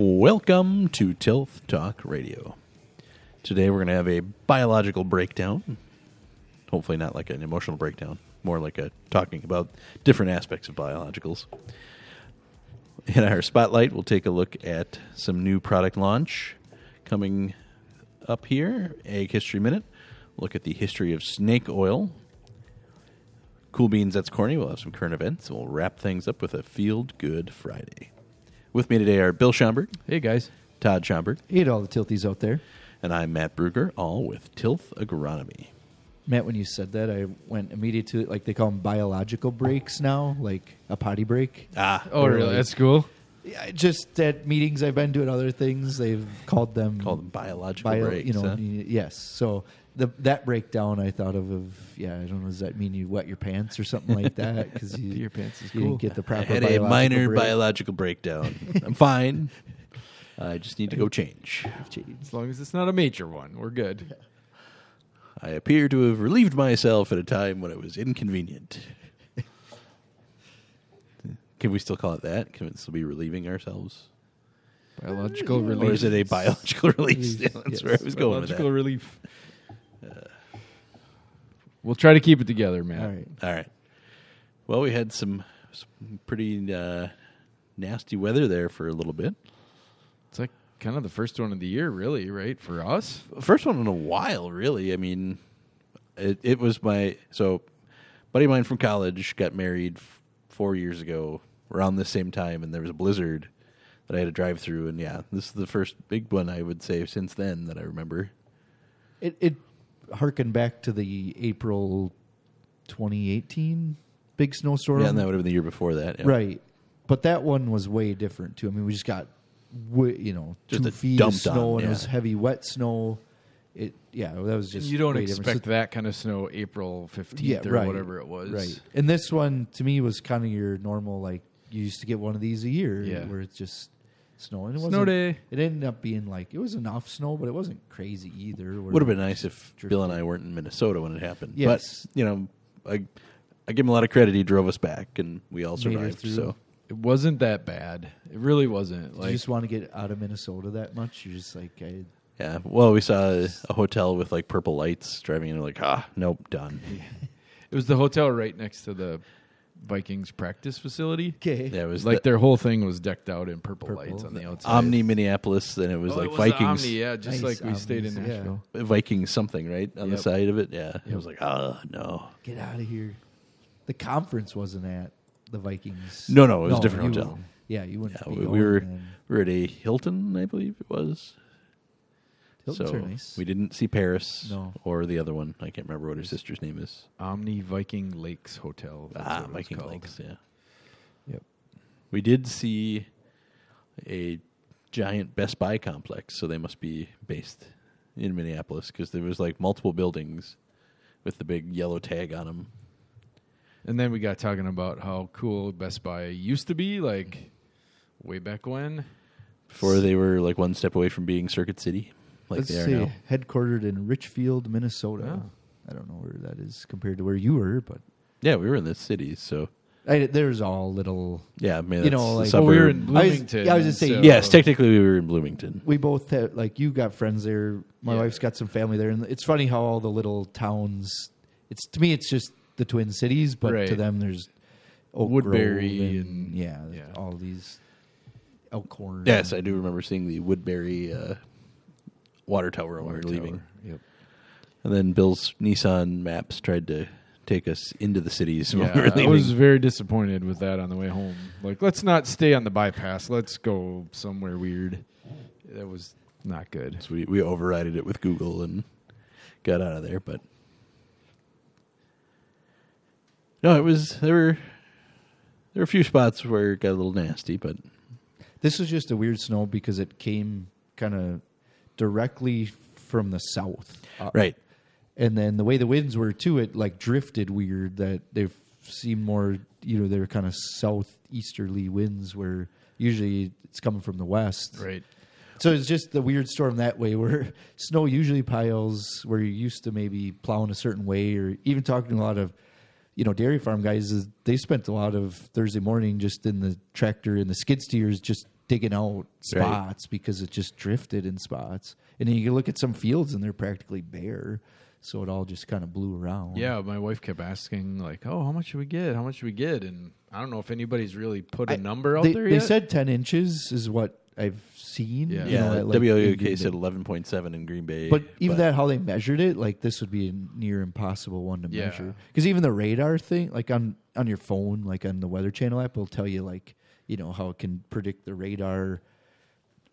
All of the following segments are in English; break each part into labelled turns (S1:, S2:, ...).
S1: Welcome to Tilth Talk Radio. Today we're going to have a biological breakdown. Hopefully, not like an emotional breakdown, more like a talking about different aspects of biologicals. In our spotlight, we'll take a look at some new product launch coming up here. Egg History Minute. Look at the history of snake oil. Cool Beans, that's corny. We'll have some current events. We'll wrap things up with a Field Good Friday. With me today are Bill Schomburg,
S2: Hey guys.
S1: Todd Schomburg,
S3: Hate all the tilties out there.
S1: and I'm Matt Bruger, all with Tilth Agronomy.
S3: Matt, when you said that, I went immediately to like they call them biological breaks now, like a potty break.
S1: Ah,
S2: Oh,
S3: Or
S2: really?
S3: like-
S2: That's cool.
S3: Yeah, just at meetings I've been to and other things, they've called them
S1: called them biological
S3: bio.
S1: breaks.
S3: you know,
S1: huh?
S3: y- yes. So the that breakdown I thought of of yeah, I don't know. Does that mean you wet your pants or something like that? Because you
S2: your pants is
S3: you
S2: cool.
S3: get the proper.
S1: I had a minor
S3: break.
S1: biological breakdown. I'm fine. I just need to go change.
S2: As long as it's not a major one, we're good.
S1: I appear to have relieved myself at a time when it was inconvenient. Can we still call it that? Can we still be relieving ourselves?
S2: Biological relief.
S1: Or is it a biological release? Yeah, that's
S3: Yes.
S1: where I was going with
S2: Biological relief. We'll try to keep it together, man.
S3: All right.
S1: All right. Well, we had some, some pretty uh, nasty weather there for a little bit.
S2: It's like kind of the first one of the year, really, right? For us.
S1: First one in a while, really. I mean, it, it was my so buddy of mine from college got married f- four years ago around the same time, and there was a blizzard that I had to drive through, and yeah, this is the first big one I would say since then that I remember.
S3: It it harkened back to the April 2018 big snowstorm.
S1: Yeah, and that would have been the year before that. yeah.
S3: Right. But that one was way different too. I mean, we just got, you know,
S1: Just
S3: two
S1: a
S3: feet of snow,
S1: on,
S3: and it was heavy, wet snow. It, yeah, that was just.
S2: you don't
S3: way different.
S2: expect
S3: So-
S2: that kind of snow April 15th
S3: yeah,
S2: or
S3: right,
S2: whatever it was.
S3: Right. And this one to me was kind of your normal, like you used to get one of these a year,
S2: Yeah.
S3: where it's just snowing. It
S2: Snow day.
S3: It ended up being like it was enough snow, but it wasn't crazy either. where
S1: Would have been nice if
S3: drifted.
S1: Bill and I weren't in Minnesota when it happened.
S3: Yes.
S1: But, you know, I, I give him a lot of credit. He drove us back, and we all survived. So,
S2: It wasn't that bad. It really wasn't.
S3: Did
S2: Like
S3: you just want to get out of Minnesota that much? You're just like, I,
S1: yeah. Well, we saw a, a hotel with like purple lights driving in. and we're like, ah, nope, done.
S2: it was the hotel right next to the Vikings practice facility.
S3: okay,
S1: Yeah, it was
S2: Like
S1: like
S2: their whole thing was decked out in purple,
S3: Purple.
S2: lights on the outside.
S1: Omni Minneapolis, and it was
S2: Oh,
S1: like
S2: it was the
S1: Vikings,
S2: Omni, yeah, just
S3: Nice
S2: like we stayed in
S3: Omnis, yeah.
S2: Nashville.
S1: Vikings something, right on the side of it. Yeah, it was like, ah, no,
S3: get out of here. The conference wasn't at the Vikings.
S1: No, no, it was a different
S3: you-
S1: hotel.
S3: Yeah, you wouldn't.
S1: yeah.
S3: be
S1: We,
S3: going
S1: we were
S3: then.
S1: we were at a Hilton, I believe it was. So
S3: are nice.
S1: we didn't see Paris
S3: No.
S1: or the other one. I can't remember what her sister's name is.
S2: Omni Viking Lakes Hotel. That's
S1: ah,
S2: it was
S1: Viking
S2: called.
S1: Lakes. Yeah,
S2: Yep.
S1: we did see a giant Best Buy complex, so they must be based in Minneapolis because there was like multiple buildings with the big yellow tag on them.
S2: And then we got talking about how cool Best Buy used to be, like way back when.
S1: Before they were like one step away from being Circuit City, like
S3: Let's
S1: they are
S3: see,
S1: now.
S3: headquartered in Richfield, Minnesota.
S2: Oh.
S3: I don't know where that is compared to where you were, but
S1: Yeah, we were in the city, so
S3: I, there's all little.
S1: yeah, I mean,
S3: You know, like-
S2: Well, we were
S1: suburb.
S2: in
S3: I was-
S2: Bloomington.
S3: yeah, I was just saying-
S2: so-
S1: yes, technically we were in Bloomington.
S3: We both have like you got friends there. My
S2: Yeah.
S3: wife's got some family there, and it's funny how all the little towns. It's to me, it's just the Twin Cities, but to them, there's Oak
S2: Woodbury
S3: Grove
S2: and-
S3: yeah,
S2: yeah.
S3: all these Elkhorn.
S1: Yes, I do remember seeing the Woodbury uh, water tower when
S2: Water
S1: we were leaving.
S2: tower. Yep.
S1: And then Bill's Nissan Maps tried to take us into the cities when we were
S2: Yeah, I
S1: leaving.
S2: was very disappointed with that on the way home. Like, let's not stay on the bypass. Let's go somewhere weird. That was not good.
S1: So we, we overrided it with Google and got out of there. But no, it was there were there were a few spots where it got a little nasty, but
S3: This was just a weird snow because it came kind of directly from the south, up.
S1: right.
S3: And then the way the winds were too, it like drifted weird. That they seemed more, you know, they're kind of southeasterly winds where usually it's coming from the west.
S2: Right.
S3: So it's just the weird storm that way where snow usually piles where you're used to maybe plowing a certain way or even talking to a lot of you know dairy farm guys they spent a lot of Thursday morning just in the tractor and the skid steers just digging out spots because it just drifted in spots. And then you can look at some fields and they're practically bare. So it all just kind of blew around.
S2: Yeah, my wife kept asking like, "Oh, how much should we get? How much should we get?" And I don't know if anybody's really put a
S3: I-
S2: number out
S3: they,
S2: there
S3: they said 10 inches is what I've seen.
S2: Yeah.
S3: you
S1: Yeah,
S3: know, at, like, in
S1: said 11.7 in Green Bay.
S3: But even that, how they measured it, like this would be a near impossible one to
S2: Yeah.
S3: measure. Because even the radar thing, like on on your phone, like on the Weather Channel app, will tell you like you know how it can predict the radar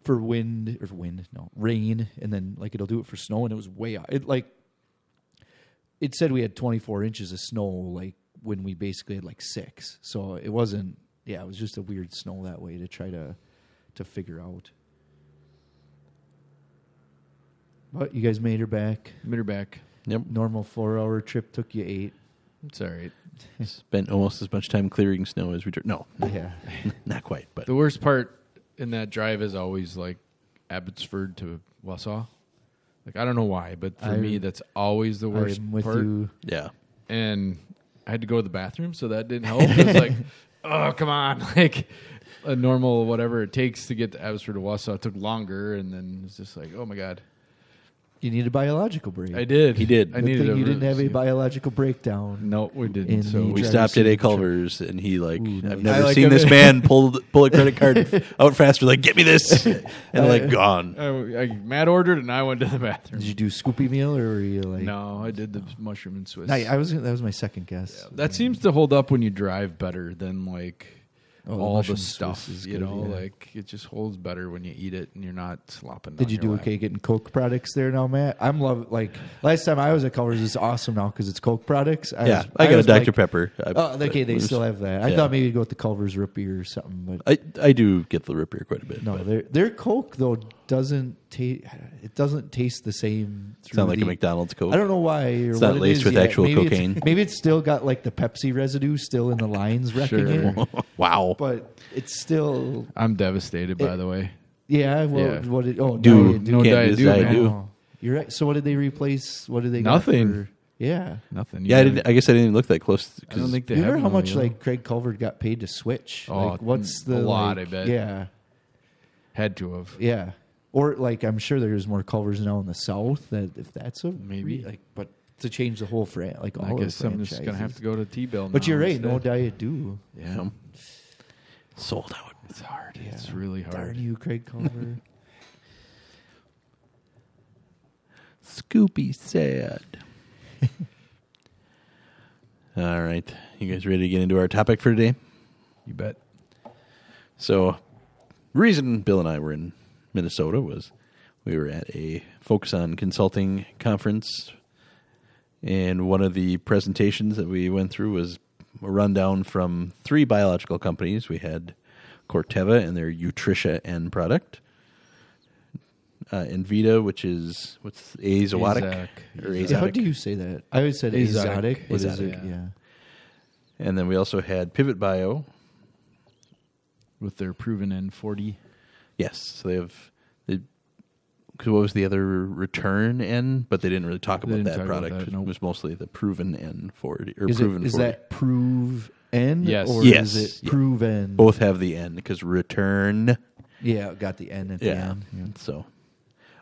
S3: for wind or wind, no rain, and then like it'll do it for snow, and it was way out. It like it said we had 24 inches of snow, like when we basically had like six. So it wasn't. Yeah, it was just a weird snow that way to try to to figure out. But you guys made her back.
S2: made her back.
S1: Yep.
S3: Normal four hour trip took you eight.
S2: It's all right.
S1: Spent almost as much time clearing snow as we did. No,
S3: Yeah.
S1: not quite. But
S2: The worst part in that drive is always like Abbotsford to Wausau. Like I don't know why, but for
S3: I-
S2: me that's always the worst
S3: I'm with
S2: part.
S3: you.
S1: yeah,
S2: And I had to go to the bathroom, so that didn't help. It was like, oh come on, like a normal whatever it takes to get to Abbotsford to Wausau took longer, and then it's just like, oh my god,
S3: You need a biological break.
S2: I did.
S1: He did.
S2: I
S3: Good
S2: needed
S3: thing
S2: a
S3: you didn't have a biological breakdown.
S2: No, we didn't.
S3: In
S2: so
S3: the
S1: we
S3: driver's
S1: stopped at
S3: of
S1: A. Culver's, and he like,
S3: Ooh, nice.
S1: I've
S2: I
S1: never
S2: like
S1: seen
S2: it.
S1: this man pull pull a credit card out faster. Like, get me this, and like uh, gone.
S2: I, I, Matt ordered, and I went to the bathroom.
S3: Did you do Scoopie meal or were you like?
S2: no, I did the mushroom and Swiss.
S3: No, I was. That was my second guess.
S2: That seems to hold up when you drive better than like
S3: Oh,
S2: all the
S3: mushroom
S2: stuff.
S3: Is
S2: You
S3: good,
S2: know,
S3: yeah.
S2: like it just holds better when you eat it and you're not slopping.
S3: Did you
S2: your
S3: do
S2: lap.
S3: okay getting Coke products there now, Matt? I'm love like last time I was at Culver's. It's awesome now because it's Coke products. I
S1: yeah,
S3: was-
S1: I got a Dr
S3: like-
S1: Pepper. I,
S3: Oh, okay, they
S1: was-
S3: still have that. I
S1: yeah.
S3: thought maybe you'd go with the Culver's root beer or something, but
S1: I I do get the root beer quite a bit.
S3: no,
S1: but
S3: their their Coke though doesn't taste. It doesn't taste the same.
S1: it's not
S3: through
S1: like a McDonald's Coke.
S3: I don't know why. Or
S1: It's
S3: what
S1: not
S3: it
S1: laced
S3: is
S1: with
S3: yet.
S1: actual
S3: maybe it's-
S1: cocaine.
S3: maybe it's still got like the Pepsi residue still in the lines wrecking
S2: Sure.
S3: it,
S1: wow.
S3: but it's still.
S2: I'm devastated, by
S3: It-
S2: the way.
S3: Yeah, well,
S2: Yeah.
S3: what did oh
S1: Do
S2: No Diet
S1: do Diet
S2: man.
S3: Oh, you're right. So what did they replace? What did they got
S2: Nothing.
S3: for- yeah.
S2: Nothing.
S1: Yeah, I didn't. I guess I didn't look that close.
S2: I don't think they
S3: You remember how much
S2: you
S3: like Craig Culver got paid to switch?
S2: Oh,
S3: like, what's
S2: a
S3: the
S2: lot,
S3: like-
S2: I bet.
S3: Yeah,
S2: had to have.
S3: yeah. Or like I'm sure there's more Culvers now in the South. That if that's a
S2: Maybe.
S3: like, but to change the whole fran like all
S2: I
S3: of
S2: guess
S3: the
S2: I'm just gonna have to go to T Bell.
S3: But you're right. No Diet Dew.
S2: Yeah,
S1: Yeah. sold out.
S2: it's hard. It's
S3: Yeah.
S2: really
S3: Darn
S2: hard.
S3: you, Craig Culver.
S1: Scoopie sad. All right, you guys ready to get into our topic for today?
S2: You bet.
S1: So, reason Bill and I were in Minnesota was we were at a Focus on Consulting conference, and one of the presentations that we went through was a rundown from three biological companies. We had Corteva and their Utrisha N product, uh, Envita, which is what's azotic
S2: Azac.
S1: or azotic.
S3: How do you say that? I always said
S2: Azotic.
S3: exotic. What is
S1: Azotic,
S3: it?
S2: yeah.
S3: Yeah.
S1: And then we also had Pivot Bio.
S2: With their proven N40.
S1: Yes, so they have. Because what was the other return N? But they didn't really talk
S2: They
S1: about
S2: didn't
S1: that
S2: talk about
S1: product.
S2: that, nope.
S1: It was mostly the proven N forty or
S3: Is,
S1: proven
S3: it, is
S1: 40.
S3: that prove N?
S2: Yes.
S3: Or
S1: Yes.
S3: is it
S1: Yeah.
S3: proven?
S1: Both have the N because return.
S3: Yeah, got the N at the
S1: Yeah.
S3: end. Yeah.
S1: So,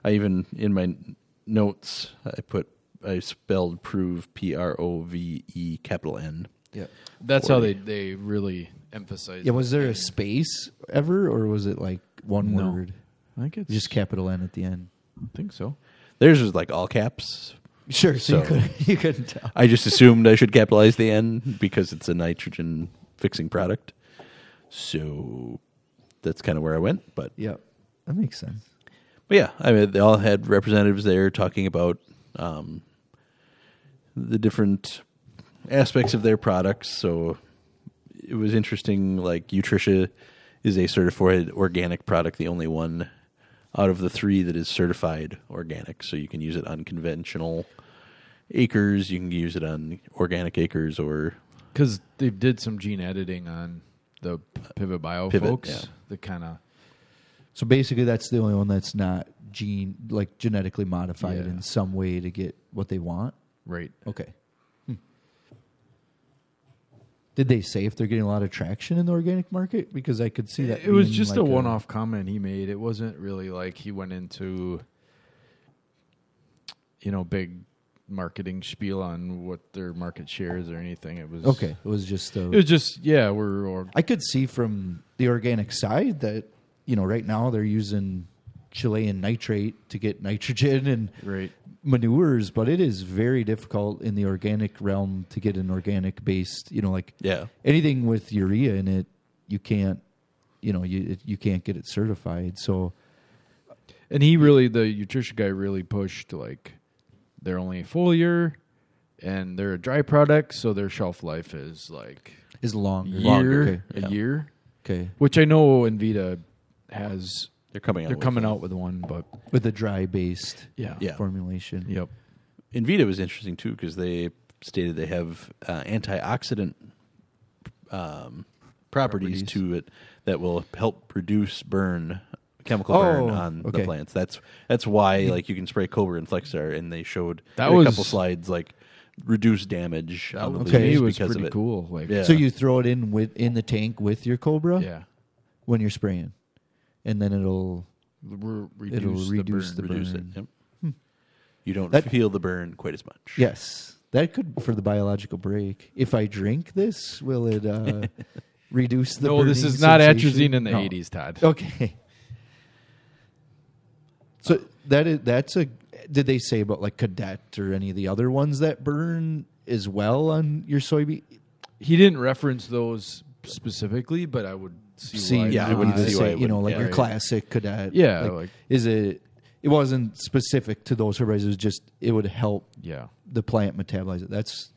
S1: I even in my notes I put I spelled prove P R O V E capital N.
S3: Yeah.
S2: That's how they they really emphasize.
S3: Yeah, was there a space ever, or was it like one
S2: No.
S3: word?
S2: I think it's
S3: Just capital N at the end.
S2: I think so.
S1: Theirs was like all caps.
S3: Sure, so, you, couldn't, you couldn't tell.
S1: I just assumed I should capitalize the N because it's a nitrogen fixing product. So that's kind of where I went. But
S3: yeah, that makes sense.
S1: But yeah, I mean, they all had representatives there talking about um, the different aspects of their products. So it was interesting. Like Utrisha is a certified organic product, the only one out of the three that is certified organic. So you can use it on conventional acres, you can use it on organic acres, or
S2: Because they did some gene editing on the Pivot Bio
S1: Pivot,
S2: folks.
S1: yeah.
S2: The kind of
S3: So basically, that's the only one that's not gene like genetically modified
S2: Yeah.
S3: in some way to get what they want.
S2: right.
S3: Okay. Did they say if they're getting a lot of traction in the organic market? Because I could see that
S2: It was just
S3: like
S2: a one-off comment he made. It wasn't really like he went into, you know, big marketing spiel on what their market shares or anything. It was
S3: Okay, it was just. A,
S2: It was just yeah, we're or,
S3: I could see from the organic side that you know right now they're using Chilean nitrate to get nitrogen and
S2: right.
S3: manures, but it is very difficult in the organic realm to get an organic based. You know, like
S1: Yeah.
S3: anything with urea in it, you can't. You know, you you can't get it certified. So
S2: And he really, the nutrition guy, really pushed like they're only year, and they're a dry product, so their shelf life is like
S3: is long
S2: year,
S1: Longer,
S3: Okay.
S2: a
S1: yeah.
S2: year.
S3: okay
S2: Which I know Envita has.
S1: They're coming out.
S2: They're
S1: with
S2: coming
S1: it.
S2: out with one, but
S3: with a dry based
S2: yeah,
S1: Yeah.
S3: formulation.
S2: yep.
S1: Envita was interesting too because they stated they have uh, antioxidant um, properties,
S3: Properties.
S1: to it that will help reduce burn, chemical
S3: Oh,
S1: burn on
S3: okay.
S1: the plants. That's that's why like you can spray Cobra and Flexstar, and they showed
S2: That
S1: in
S2: was-
S1: a couple slides like reduce damage on the
S2: was,
S3: Okay.
S2: to me
S1: leaves
S2: was
S1: because
S2: pretty
S1: of it.
S2: cool. Like,
S1: Yeah.
S3: So you throw it in with in the tank with your Cobra
S2: yeah,
S3: when you're spraying, and then it'll
S2: Re- reduce
S3: It'll
S2: the
S3: reduce
S2: burn.
S3: the
S1: reduce it.
S3: burn.
S1: Yep. You don't
S3: That-
S1: feel the burn quite as much.
S3: yes that could for the biological break. If I drink this, will it uh, reduce the?
S2: no, this is not
S3: sensation?
S2: atrazine in the
S3: No.
S2: eighties, Todd.
S3: Okay. So that is that's a. Did they say about like cadet or any of the other ones that burn as well on your soybean?
S2: He didn't reference those specifically, but I would see,
S3: See,
S2: why.
S1: Yeah, I
S3: you
S1: would
S3: would
S1: see why it
S3: you know like
S1: yeah.
S3: your
S2: Right.
S3: classic cadet.
S2: Yeah,
S3: like,
S2: like-
S3: is it? It wasn't specific to those herbicides. It was just it would help
S2: yeah,
S3: the plant metabolize it. That's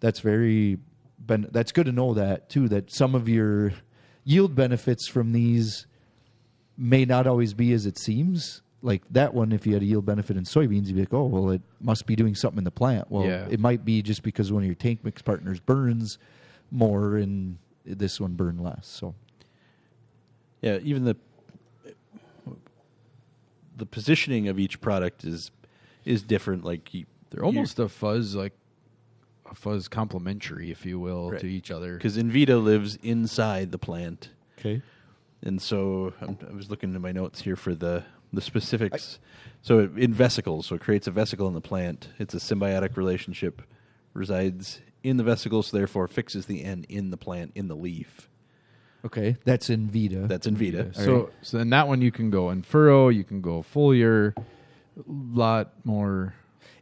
S3: that's very ben, that's good to know that too. That some of your yield benefits from these may not always be as it seems. Like that one, if you had a yield benefit in soybeans, you'd be like, oh well, it must be doing something in the plant. Well,
S2: Yeah.
S3: it might be just because one of your tank mix partners burns more and this one burned less. So
S1: Yeah, even the the positioning of each product is is different. Like you,
S2: they're almost a fuzz like a fuzz complementary, if you will,
S1: Right.
S2: to each other.
S1: because Envita lives inside the plant,
S3: okay,
S1: and so I'm, I was looking at my notes here for the the specifics. so it, in vesicles, so it creates a vesicle in the plant. It's a symbiotic relationship, resides in the vesicle, so therefore fixes the end in the plant in the leaf.
S3: Okay, that's in Vita.
S1: That's in Envita.
S2: So, so in that one you can go in furrow, you can go foliar, a lot more.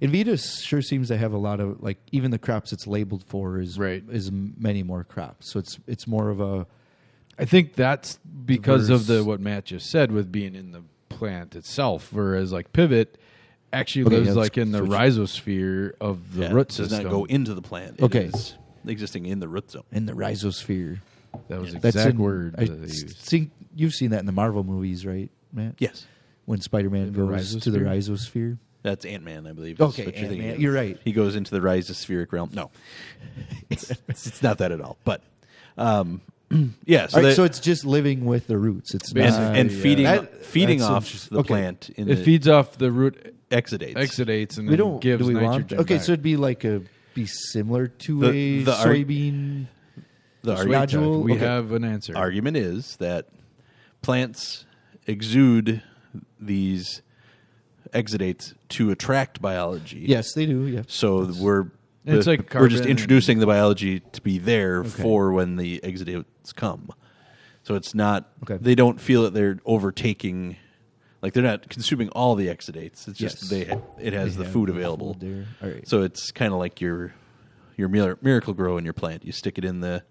S3: Envita sure seems to have a lot of like even the crops it's labeled for is
S2: Right.
S3: is many more crops. So it's it's more of a
S2: I think that's because of the
S3: Diverse.
S2: what Matt just said with being in the plant itself, whereas like pivot actually
S3: Okay,
S2: lives
S3: yeah,
S2: like
S3: let's
S2: in the
S3: switch.
S2: rhizosphere of the
S1: Yeah,
S2: root
S1: it does
S2: system.
S1: not go into the plant. It
S3: Okay.
S1: is existing in the root zone.
S3: in the rhizosphere.
S2: That was the
S3: That's
S2: exact
S3: in,
S2: word
S3: I
S2: that they used.
S3: think you've seen that in the Marvel movies, right, Matt?
S1: Yes,
S3: When Spider-Man
S2: the
S3: goes to the rhizosphere.
S1: that's Ant Man, I believe. is
S3: Okay,
S1: what you're thinking
S3: Ant-Man. You're right.
S1: He goes into the rhizospheric realm. No, it's, it's not that at all. But um, yeah, so,
S3: All right,
S1: that-
S3: so it's just living with the roots. It's
S1: and,
S3: not,
S1: and
S2: yeah.
S1: feeding
S3: That-
S1: feeding off
S3: interesting.
S1: the
S3: Okay.
S1: plant in
S2: It
S1: the
S2: feeds off the root
S1: exudates.
S2: exudates and
S3: we don't
S2: gives
S3: do we want
S2: nitrogen.
S3: okay
S2: back.
S3: so it'd be like a be similar to
S1: The-
S3: a
S1: the ar-
S3: soybean
S1: The
S2: Just
S1: argu-
S2: wait, We
S3: okay.
S2: have an answer.
S1: argument is that plants exude these exudates to attract biology.
S3: yes they do yeah
S1: So we're
S2: It's
S1: the-
S2: like
S1: we're just introducing the biology to be there
S3: Okay.
S1: for when the exudates come. So it's not
S3: Okay.
S1: they don't feel that they're overtaking like they're not consuming all the exudates. It's just
S3: Yes.
S1: they it has
S3: They
S1: the food available.
S3: food there. All right.
S1: So it's kind of like your your mir- Miracle-Gro in your plant. You stick it in the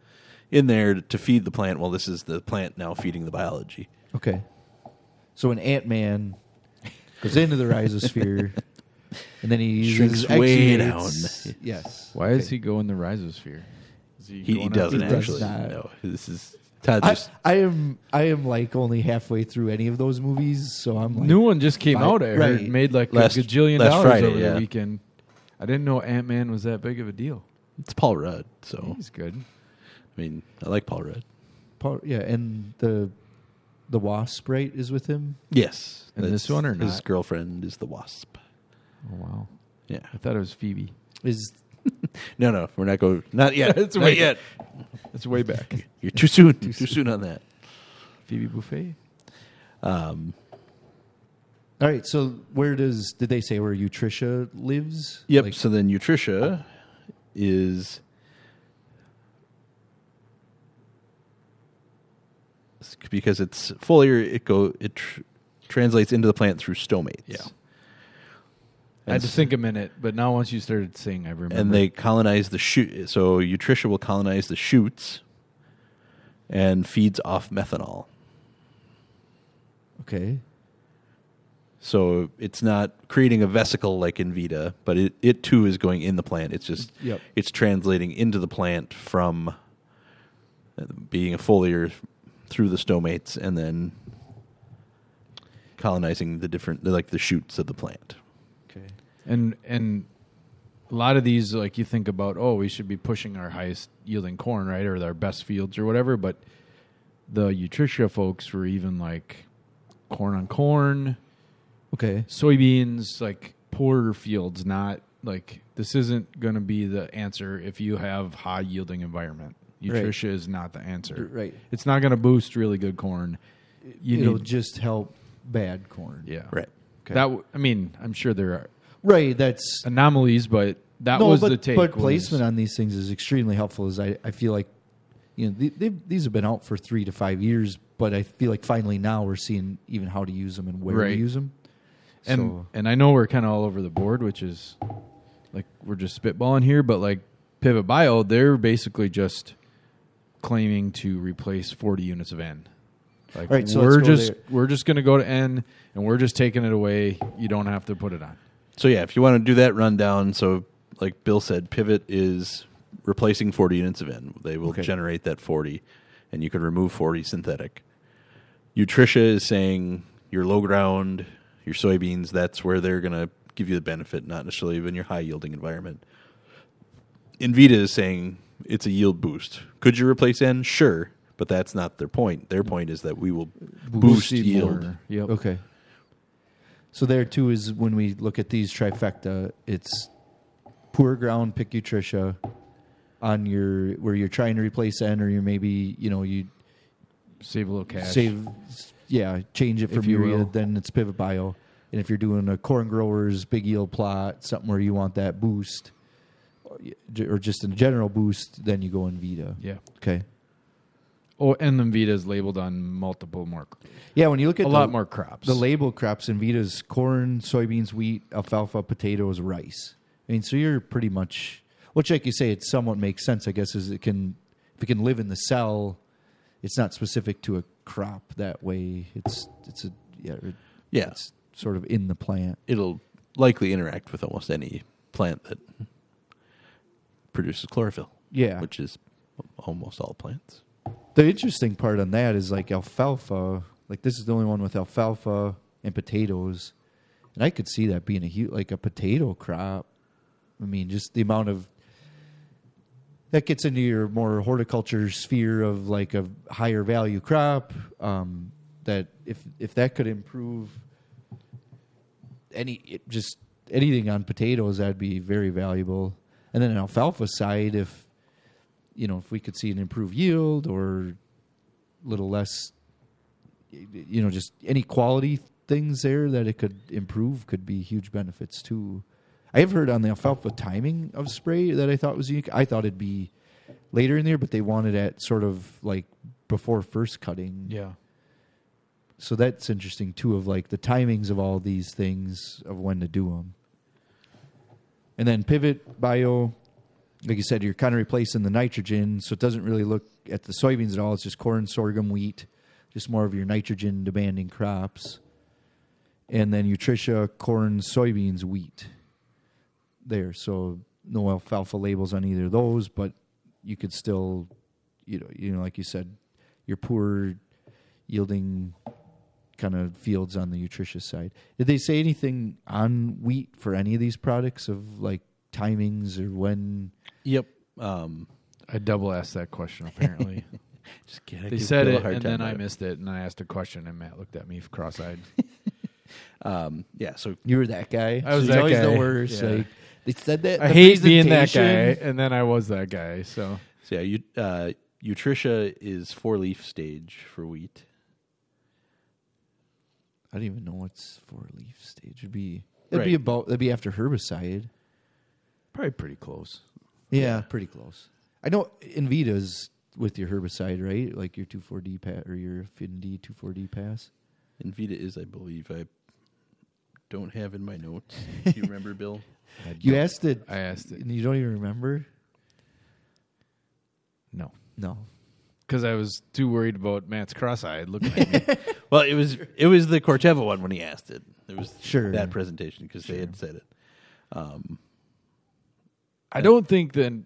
S1: in there to feed the plant. Well, this is the plant now feeding the biology.
S3: okay so an ant-man goes into the rhizosphere and then he uses
S1: Shrinks way
S3: exudates.
S1: down.
S3: yes
S2: Why does
S3: Okay.
S2: he go in the rhizosphere? Is
S1: He, he
S2: going
S1: doesn't
S3: He does
S1: actually.
S3: not.
S1: No, this is Todd
S3: I,
S1: just
S3: I am I am like only halfway through any of those movies, so I'm like
S2: New one just came
S3: Fi-
S2: out. I heard
S3: right.
S2: made like
S1: Last-
S2: a gajillion
S1: last
S2: dollars
S1: Friday,
S2: over
S1: yeah.
S2: the weekend. I didn't know Ant Man was that big of a deal.
S1: it's Paul Rudd. So
S2: He's good.
S1: I mean, I like Paul Rudd.
S3: Paul, yeah, and the the wasp right is with him.
S1: Yes,
S2: In this one or not?
S1: his girlfriend is the wasp.
S2: Oh wow!
S1: Yeah.
S2: I thought it was Phoebe.
S3: Is
S1: No, no, we're not going. Not yet.
S2: it's
S1: not
S2: weird.
S1: yet.
S2: It's way back.
S1: You're too soon. too soon on that.
S2: Phoebe Buffay.
S1: Um,
S3: All right. So where does did they say where Utrisha lives?
S1: yep.
S3: Like-
S1: so then Nutritia is because it's foliar. It go it tr- translates into the plant through stomates.
S2: Yeah.
S1: And
S2: I had to think a minute, but now once you started saying, I remember.
S1: and they colonize the shoot. So Utrisha will colonize the shoots and feeds off methanol.
S3: okay.
S1: So it's not creating a vesicle like in Vita, but it, it too is going in the plant. It's just
S3: Yep.
S1: it's translating into the plant from uh, being a foliar through the stomates and then colonizing the different like the shoots of the plant.
S3: Okay.
S2: and and a lot of these, like you think about, oh, we should be pushing our highest yielding corn, right, or our best fields or whatever. But the Nutritia folks were even like corn on corn,
S3: Okay.
S2: soybeans, like poorer fields. Not like this isn't going to be the answer if you have high yielding environment.
S3: Right.
S2: Is not the answer.
S3: Right.
S2: It's not going to boost really good corn. You
S3: It'll
S2: need,
S3: just help bad corn.
S2: yeah,
S1: Right.
S3: Okay.
S2: That w- I mean, I'm sure there are
S3: Right. That's
S2: anomalies, but that
S3: no,
S2: was
S3: but,
S2: the take.
S3: But
S2: was-
S3: placement on these things is extremely helpful. As I, I feel like, you know, they, they've, these have been out for three to five years, but I feel like finally now we're seeing even how to use them and where
S2: Right.
S3: to use them.
S2: and
S3: so,
S2: and I know we're kind of all over the board, which is like we're just spitballing here, but like Pivot Bio, they're basically just claiming to replace 40 units of N. Like
S3: Right, so
S2: we're just
S3: there.
S2: we're just going to go to N and we're just taking it away. You don't have to put it on.
S1: So yeah, if you want to do that rundown, so like Bill said, Pivot is replacing 40 units of N. They will
S3: Okay.
S1: generate that 40, and you can remove 40 synthetic. Nutritia is saying your low ground, your soybeans, that's where they're going to give you the benefit, not necessarily even your high yielding environment. Envita is saying it's a yield boost. Could you replace N? Sure, but that's not their point. Their point is that we will boost,
S2: it
S1: yield.
S2: more. Yep.
S3: okay. So there too is when we look at these trifecta, it's poor ground pick Utrisha on your where you're trying to replace N or you're maybe you know you
S2: Save a little cash.
S3: save yeah change it from
S2: you
S3: urea then it's pivot bio and if you're doing a corn growers big yield plot something where you want that boost or just a general boost then you go in vita
S2: Yeah.
S3: okay
S2: Oh, and then Vita is labeled on multiple more,
S3: yeah when you look at
S2: a
S3: the,
S2: lot more crops.
S3: the label crops in vita's corn soybeans wheat alfalfa potatoes rice i mean so you're pretty much which like you say it somewhat makes sense i guess is it can if it can live in the cell it's not specific to a crop that way it's it's a yeah it-
S1: Yeah,
S3: it's sort of in the plant.
S1: it'll likely interact with almost any plant that produces chlorophyll,
S3: Yeah.
S1: which is almost all plants.
S3: The interesting part on that is like alfalfa. Like this is the only one with alfalfa and potatoes, and I could see that being a huge like a potato crop. I mean, just the amount of that gets into your more horticulture sphere of like a higher value crop. Um, that if if that could improve any it just anything on potatoes, that'd be very valuable. And then an alfalfa side, if you know, if we could see an improved yield or a little less, you know, just any quality things there that it could improve could be huge benefits too. I have heard on the alfalfa timing of spray that I thought was unique. I thought it'd be later in there, but they wanted it sort of like before first cutting.
S2: yeah.
S3: So that's interesting too, of like the timings of all these things of when to do them. And then pivot bio, like you said, you're kind of replacing the nitrogen, so it doesn't really look at the soybeans at all. It's just corn, sorghum, wheat, just more of your nitrogen demanding crops. And then Nutritia, corn, soybeans, wheat. There, so no alfalfa labels on either of those, but you could still, you know, you know, like you said, your poor yielding kind of fields on the nutritious side. Did they say anything on wheat for any of these products of like timings or when?
S1: Yep. Um,
S2: I double asked that question apparently.
S1: just get,
S2: they said it, and then I missed it, and I asked a question, and Matt looked at me cross-eyed.
S1: Um, yeah. So
S3: You were that guy.
S2: I was
S3: so
S2: that
S3: always
S2: guy.
S3: the worst.
S2: Yeah.
S3: Like, they said that.
S2: I
S3: the
S2: hate being that guy, and then I was that guy. So
S1: So yeah, you, uh, Utrisha is four leaf stage for wheat.
S3: I don't even know what's four leaf stage. It'd be it'd be
S1: Right.
S3: about that'd be after herbicide.
S2: Probably pretty close.
S3: Yeah, pretty close. I know Envita's with your herbicide, right? Like your two four D pass or your Affinity two four D pass.
S1: Envita is, I believe, I don't have in my notes. Do you remember, Bill?
S2: I
S3: You
S2: don't-
S3: asked it,
S2: I asked it.
S3: and you don't even remember.
S2: No,
S3: No,
S2: because I was too worried about Matt's cross-eyed looking at me.
S1: Well, it was it was the Corteva one when he asked it. It was
S3: Sure.
S1: that presentation because they had said it. Um,
S2: I don't think the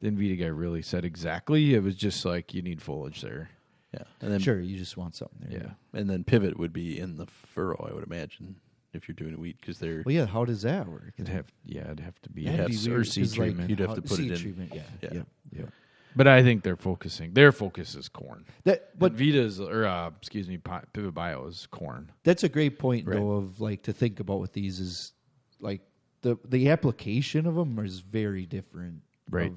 S2: the Envita guy really said exactly. It was just like you need foliage there.
S1: yeah, and then
S3: sure. You just want something there.
S2: Yeah.
S1: and then pivot would be in the furrow, I would imagine, if you're doing wheat because they're
S3: Well, yeah. How does that work?
S2: It'd have yeah, it'd have to be,
S3: That'd be
S1: s-
S2: or
S3: weird,
S2: seed
S3: 'cause, like,
S2: treatment.
S1: You'd have
S3: how-
S1: to put it
S3: seed
S1: in-
S3: Treatment, yeah,
S1: Yeah.
S3: yeah.
S2: But I think they're focusing. Their focus is corn.
S3: That,
S2: But Vita's or uh, excuse me, Pi- Pivot Bio is corn.
S3: that's a great point
S1: Right.
S3: though of like to think about with these is like the the application of them is very different
S2: Right.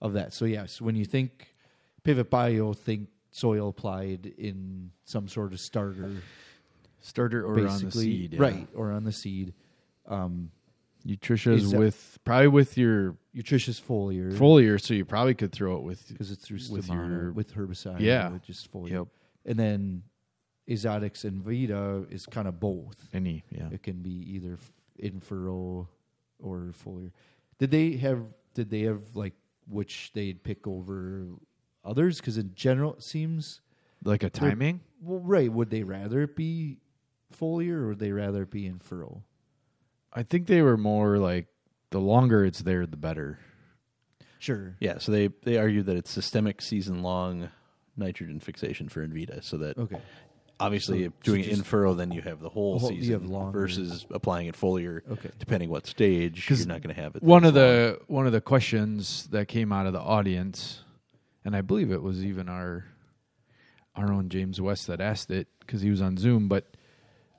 S3: of, of that so yes when you think pivot bio think soil applied in some sort of starter
S2: Starter or on the seed, yeah.
S3: right or on the seed Um,
S2: Nutritious
S3: Is
S2: with probably with your
S3: nutritious foliar
S2: foliar, so you probably could throw it with
S3: because it's through
S2: with
S3: stomata,
S2: your-
S3: with herbicide
S2: Yeah.
S3: with just foliar
S2: Yep.
S3: and then exotics and vita is kind of both
S2: any yeah.
S3: It can be either f- in furrow or foliar. Did they have? Did they have like which they'd pick over others? Because in general, it seems
S2: Like a timing?
S3: well, right. Would they rather it be foliar or would they rather it be in furrow?
S2: I think they were more like the longer it's there, the better.
S3: Sure.
S1: yeah. So they they argue that it's systemic season long nitrogen fixation for Envita, so that
S3: Okay.
S1: obviously
S3: So-
S1: if doing
S3: so
S1: it in
S3: just-
S1: furrow, then you have the whole
S3: whole- you
S1: season
S3: have longer-
S1: versus applying it foliar.
S3: Okay.
S1: Depending what stage,
S2: 'Cause
S1: you're not going to have it.
S2: One of the one of the questions that came out of the audience, and I believe it was even our our own James West that asked it because he was on Zoom. But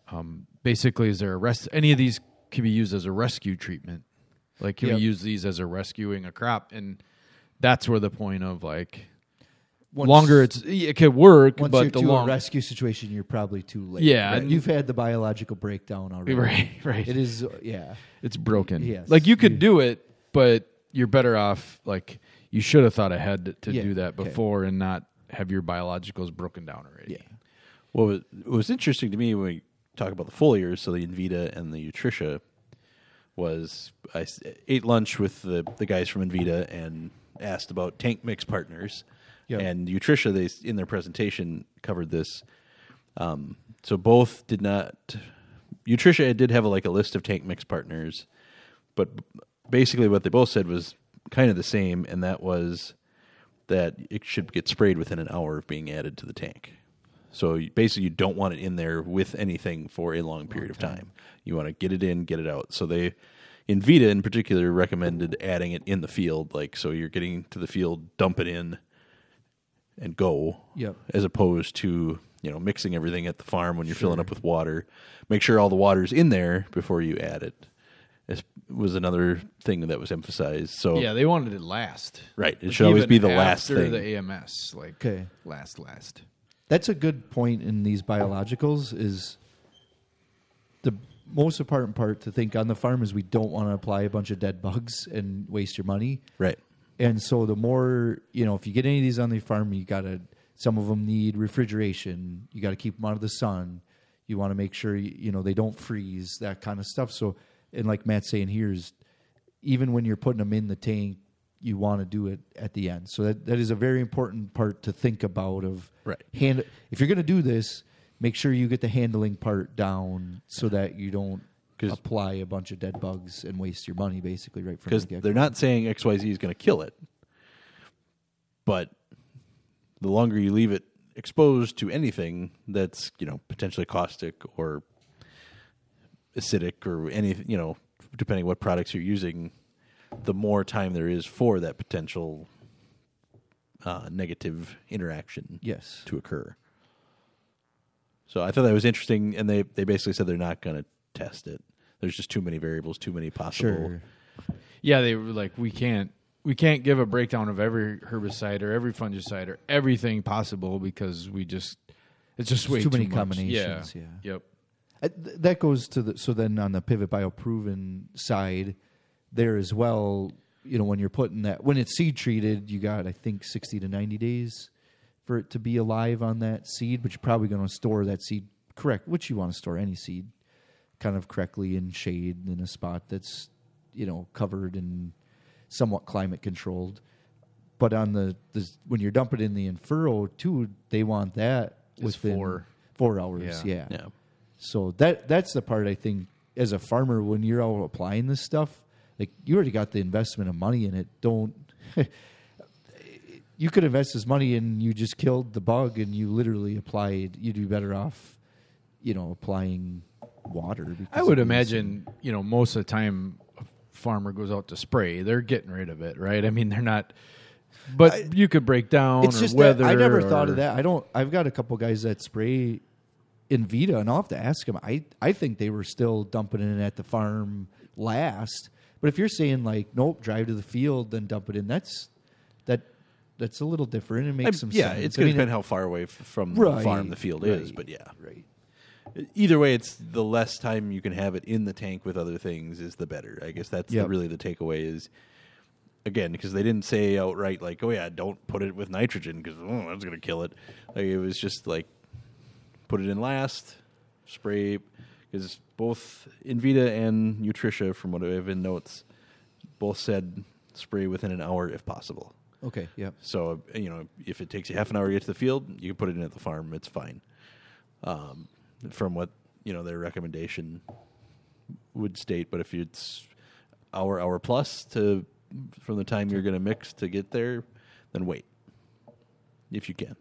S2: um, basically, is there a rest? Any of these can be used as a rescue treatment? Like, can
S3: Yep.
S2: we use these as a rescuing a crop? And that's where the point of like
S3: Once-
S2: longer it's it could work,
S3: Once
S2: but
S3: you're
S2: the
S3: to
S2: long
S3: a rescue situation, you're probably too late.
S2: Yeah,
S3: Right?
S2: and-
S3: you've had the biological breakdown already.
S2: right, right.
S3: It is. Yeah.
S2: it's broken.
S3: Yes.
S2: Like you could
S3: You-
S2: do it, but you're better off like you should have thought ahead to, to
S3: Yeah,
S2: do that
S3: okay.
S2: before and not have your biologicals broken down already.
S3: Yeah.
S1: What was, what was interesting to me when we talk about the foliars, so the Envita and the Nutritia, was I ate lunch with the, the guys from Envita and asked about tank mix partners.
S3: Yep.
S1: And Nutritia, they in their presentation covered this. Um, so both did not. Nutritia did have a, like a list of tank mix partners, but basically what they both said was kind of the same, and that was that it should get sprayed within an hour of being added to the tank. So you- basically, you don't want it in there with anything for a long period of time. You want to get it in, get it out. So they, Envita in particular, recommended adding it in the field. Like so, you're getting to the field, dump it in, and go.
S3: Yep.
S1: As opposed to you know mixing everything at the farm when you're filling up with water. Make sure all the water's in there before you add it. This was another thing that was emphasized. So
S2: Yeah, they wanted it last.
S1: right, it
S2: Like,
S1: should always be the last
S2: after
S1: thing.
S2: the AMS. Like
S3: Okay.
S2: last, last.
S3: That's a good point in these biologicals is the most important part to think on the farm is we don't want to apply a bunch of dead bugs and waste your money.
S1: right.
S3: And so the more, you know, if you get any of these on the farm, you got to some of them need refrigeration. You got to keep them out of the sun. You want to make sure you, know they don't freeze, that kind of stuff. So and like Matt's saying here is even when you're putting them in the tank, you want to do it at the end. So that that is a very important part to think about of
S1: Right.
S3: hand if you're going to do this, make sure you get the handling part down so that you don't apply a bunch of dead bugs and waste your money basically right from the get
S1: they're not saying XYZ is going to kill it, but the longer you leave it exposed to anything that's you know potentially caustic or acidic or any you know depending what products you're using, the more time there is for that potential uh, negative interaction
S3: Yes.
S1: to occur. So I thought that was interesting, and they they basically said they're not going to test it. There's just too many variables, too many possible.
S3: Sure.
S2: Yeah, they were like, we can't we can't give a breakdown of every herbicide or every fungicide or everything possible because we just it's just way
S3: too many
S2: much.
S3: combinations, yeah.
S2: Yep.
S3: Uh, that goes to the so then on the pivot bio proven side there as well you know when you're putting that when it's seed treated you got i think 60 to 90 days for it to be alive on that seed but you're probably going to store that seed correct which you want to store any seed kind of correctly in shade in a spot that's you know covered and somewhat climate controlled but on the, the when you're dumping in the infurrow too they want that
S2: It's
S3: within
S2: four.
S3: four hours
S2: Yeah.
S3: yeah
S1: Yeah.
S3: so that that's the part I think as a farmer when you're out applying this stuff, like you already got the investment of money in it. Don't you could invest this money and you just killed the bug and you literally applied you'd be better off, you know, applying water.
S2: I would imagine, you know, most of the time a farmer goes out to spray, they're getting rid of it, right? I mean, they're not but you could break down
S3: It's
S2: or
S3: just
S2: weather.
S3: I never thought of that. I don't. I've got a couple guys that spray in Vita, and I'll have to ask them. I I think they were still dumping it in at the farm last. But if you're saying like, nope, drive to the field, then dump it in, that's that that's a little different. It makes
S1: I'm-
S3: some
S1: yeah,
S3: sense.
S1: it's
S3: I
S1: going to depend how far away from
S3: Right,
S1: the farm the field is, but yeah.
S3: right.
S1: Either way, it's the less time you can have it in the tank with other things is the better. I guess that's the, really the takeaway is again because they didn't say outright like, "Oh yeah, don't put it with nitrogen because oh, that's going to kill it." Like it was just like put it in last, spray because both Envita and Nutritia, from what I have in notes, both said spray within an hour if possible.
S3: Okay, yep.
S1: So you know, if it takes you half an hour to get to the field, you can put it in at the farm. It's fine. Um, from what you know, their recommendation would state. But if it's hour, hour plus to from the time you're going to mix to get there, then wait if you can.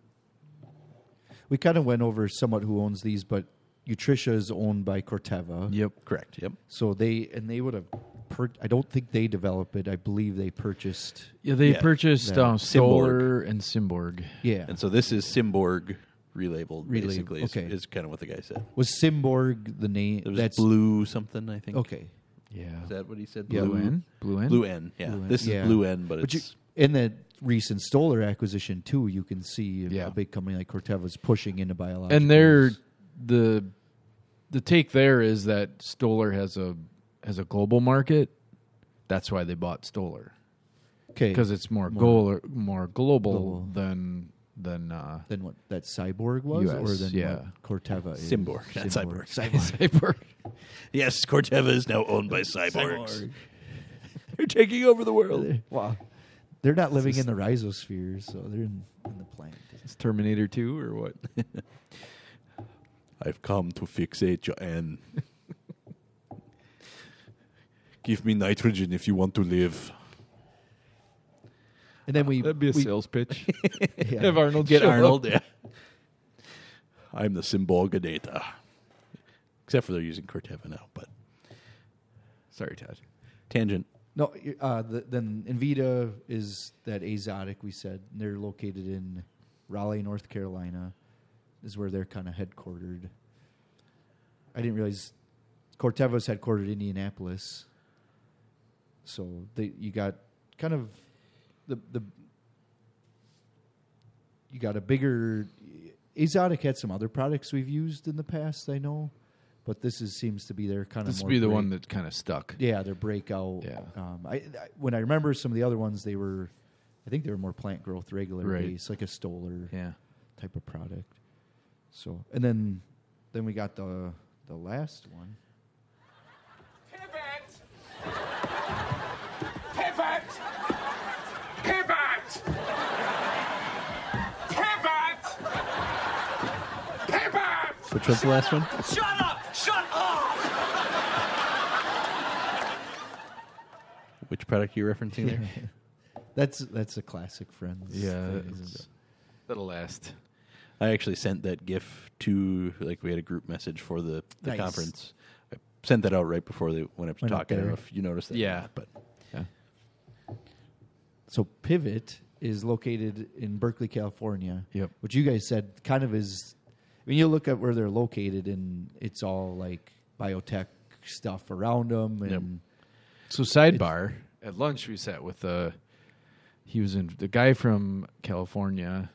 S3: We kind of went over somewhat who owns these, but Nutritia is owned by Corteva.
S2: Yep.
S1: Correct. Yep.
S3: So they and they would have. Per, I don't think they developed it. I believe they purchased.
S2: Yeah, they
S1: Yeah.
S2: purchased
S3: Yeah.
S2: um, Stoller and Symborg.
S3: Yeah,
S1: And so this is Symborg relabeled.
S3: Relabeled,
S1: Basically, is,
S3: okay.
S1: is kind of what the guy said.
S3: was Symborg the name?
S1: It was
S3: That's
S1: blue something. I think.
S3: okay.
S2: Yeah.
S1: Is that what he said?
S3: Yeah.
S2: Blue N? Blue N?
S1: Blue N. Yeah.
S3: Blue N.
S1: This is
S3: Yeah.
S1: Blue N, but,
S3: But you, in the recent Stoller acquisition too, you can see a-
S2: Yeah.
S3: a big company like Corteva is pushing into biologicals.
S2: and they're the the take there is that Stoller has a has a global market. That's why they bought Stoller
S3: okay
S2: because it's more
S3: More-
S2: goal more global,
S3: Global.
S2: than than uh,
S3: than what that Cyborg was, or than
S2: yeah.
S3: what Corteva is.
S1: Symborg, not Cyborg.
S2: Cyborg.
S1: yes, Corteva is now owned by cyborgs. They're taking over the world.
S3: Wow, they're not living in the rhizosphere, so they're in, in the plant.
S2: It's Terminator Two or what?
S1: I've come to fixate your N. Give me nitrogen if you want to live.
S3: And then we
S2: That'd be a
S3: we-
S2: sales pitch.
S3: yeah.
S2: Have Arnold
S1: Get
S2: show up.
S1: Arnold. Yeah. I'm the Symbolga Except for they're using Corteva now, but sorry, Todd. Tangent.
S3: No, uh, the, then Envita is that Azotic we said. And they're located in Raleigh, North Carolina, is where they're kind of headquartered. I didn't realize Corteva's headquartered in Indianapolis. So they you got kind of the the you got a bigger Azotic had some other products we've used in the past, I know, but this is seems to be their kind of
S2: This
S3: of
S2: would
S3: more
S2: be the
S3: break-
S2: one that kind of stuck.
S3: yeah, their breakout.
S2: Yeah.
S3: Um, I, I when I remember some of the other ones, they were, I think they were more plant growth regular
S2: Right.
S3: base, like a Stoller
S2: Yeah.
S3: type of product. So, and then, then we got the the last one.
S4: Pivot! Pivot! Pivot! Pivot! Pivot!
S1: Which was the last one?
S4: Shut up! Shut up!
S1: Which product are you referencing there?
S3: That's that's a classic Friends.
S2: Yeah.
S3: thing,
S2: it's-
S3: isn't it?
S2: That'll last.
S1: I actually sent that GIF to like we had a group message for the, the
S3: Nice.
S1: conference. I sent that out right before they went up to
S3: Went up
S1: talk. I don't
S3: there.
S1: know if you noticed that. or
S2: Yeah.
S1: not, but
S2: Yeah.
S3: So Pivot is located in Berkeley, California.
S2: Yep.
S3: Which you guys said kind of is. When you look at where they're located, and it's all like biotech stuff around them, and
S1: Yep.
S2: So sidebar at lunch we sat with the he was in the guy from California.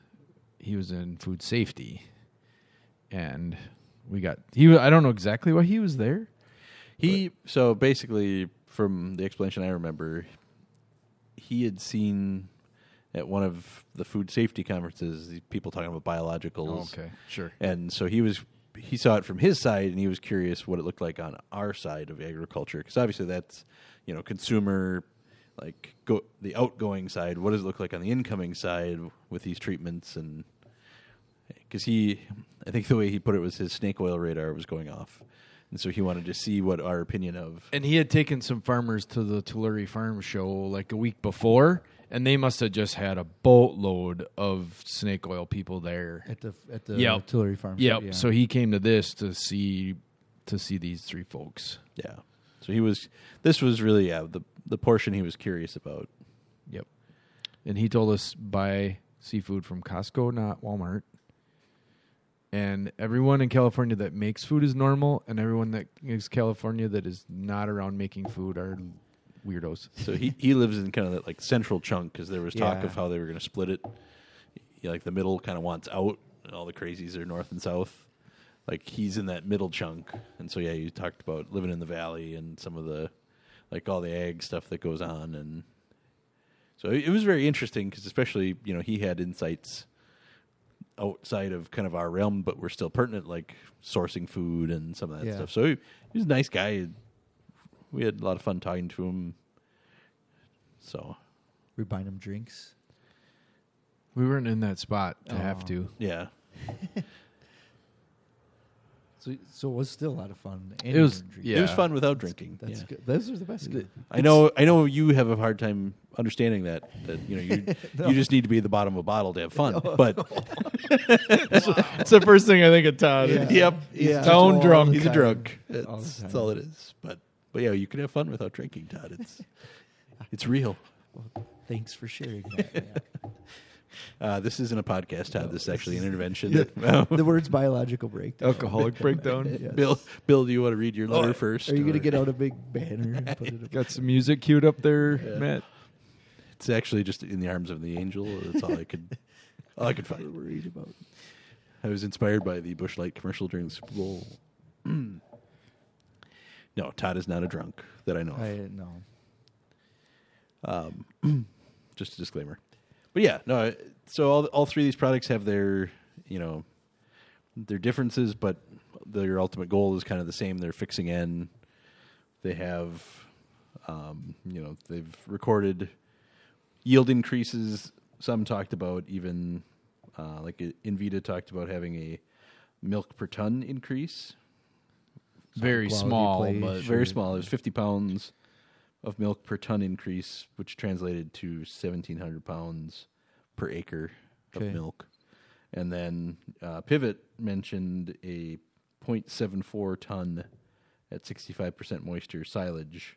S2: He was in food safety, and we got he. I don't know exactly why he was there.
S1: He so basically, from the explanation I remember, he had seen at one of the food safety conferences people talking about biologicals.
S2: Oh, okay, sure.
S1: and so he was he saw it from his side, and he was curious what it looked like on our side of agriculture, because obviously that's you know consumer like go the outgoing side. What does it look like on the incoming side with these treatments and because he, I think the way he put it was his snake oil radar was going off, and so he wanted to see what our opinion of.
S2: And he had taken some farmers to the Tulare Farm Show like a week before, and they must have just had a boatload of snake oil people there.
S3: at the at the
S2: Yep.
S3: Tulare Farm.
S2: Yep.
S3: Yeah.
S2: So he came to this to see to see these three folks.
S1: Yeah, so he was. This was really yeah the the portion he was curious about.
S2: Yep. And he told us buy seafood from Costco, not Walmart. And everyone in California that makes food is normal, and everyone that is California that is not around making food are weirdos.
S1: So he, he lives in kind of that like central chunk because there was talk
S3: Yeah.
S1: of how they were going to split it. Yeah, like the middle kind of wants out, and all the crazies are north and south. Like he's in that middle chunk, and so yeah, you talked about living in the valley and some of the like all the ag stuff that goes on, and so it, it was very interesting because especially you know he had insights outside of kind of our realm, but we're still pertinent, like sourcing food and some of that
S3: Yeah.
S1: stuff. So he, he was a nice guy. We had a lot of fun talking to him. So
S3: we're buying them drinks.
S2: We weren't in that spot to have
S3: Oh.
S2: to.
S1: yeah,
S3: So so it was still a lot of fun. And
S2: It was-
S3: drinking.
S2: yeah.
S1: it was fun without drinking.
S3: That's
S1: yeah.
S3: good. Those are the best. good.
S1: I know. I know you have a hard time understanding that. That you know you you just need to be at the bottom of a bottle to have fun. But
S2: It's the first thing I think of Todd.
S3: Yeah.
S1: yep,
S3: Yeah.
S2: Stone
S3: All the
S2: drunk.
S1: he's a
S3: time.
S1: drunk.
S3: All the
S1: That's, that's
S3: time.
S1: all it is. But but yeah, you can have fun without drinking, Todd. It's it's real.
S3: Thanks for sharing that. Man.
S1: Uh, this isn't a podcast, Todd. This is actually an intervention.
S3: the words biological breakdown.
S2: Alcoholic breakdown.
S3: Yes.
S1: Bill, Bill, do you want to read your letter
S3: Oh,
S1: first?
S3: Are you going to get out a big banner and put it up?
S2: Got some music queued up there, Matt.
S1: It's actually just in the arms of the angel. That's all I could. All I could find.
S3: worried about?
S1: I was inspired by the Busch Light commercial during the Super Bowl. no, Todd is not a drunk that I know of.
S3: I no.
S1: Just a disclaimer. But yeah, no. So all all three of these products have their you know their differences, but their ultimate goal is kind of the same. They're fixing in. They have, um, you know, they've recorded yield increases. Some talked about even uh, like Envita talked about having a milk per ton increase.
S2: Very small,
S3: play,
S2: but
S1: Very small. It was 50 pounds of milk per ton increase, which translated to 1,700 pounds per acre
S3: Okay.
S1: of milk. And then uh, Pivot mentioned a 0.74 ton at 65% moisture silage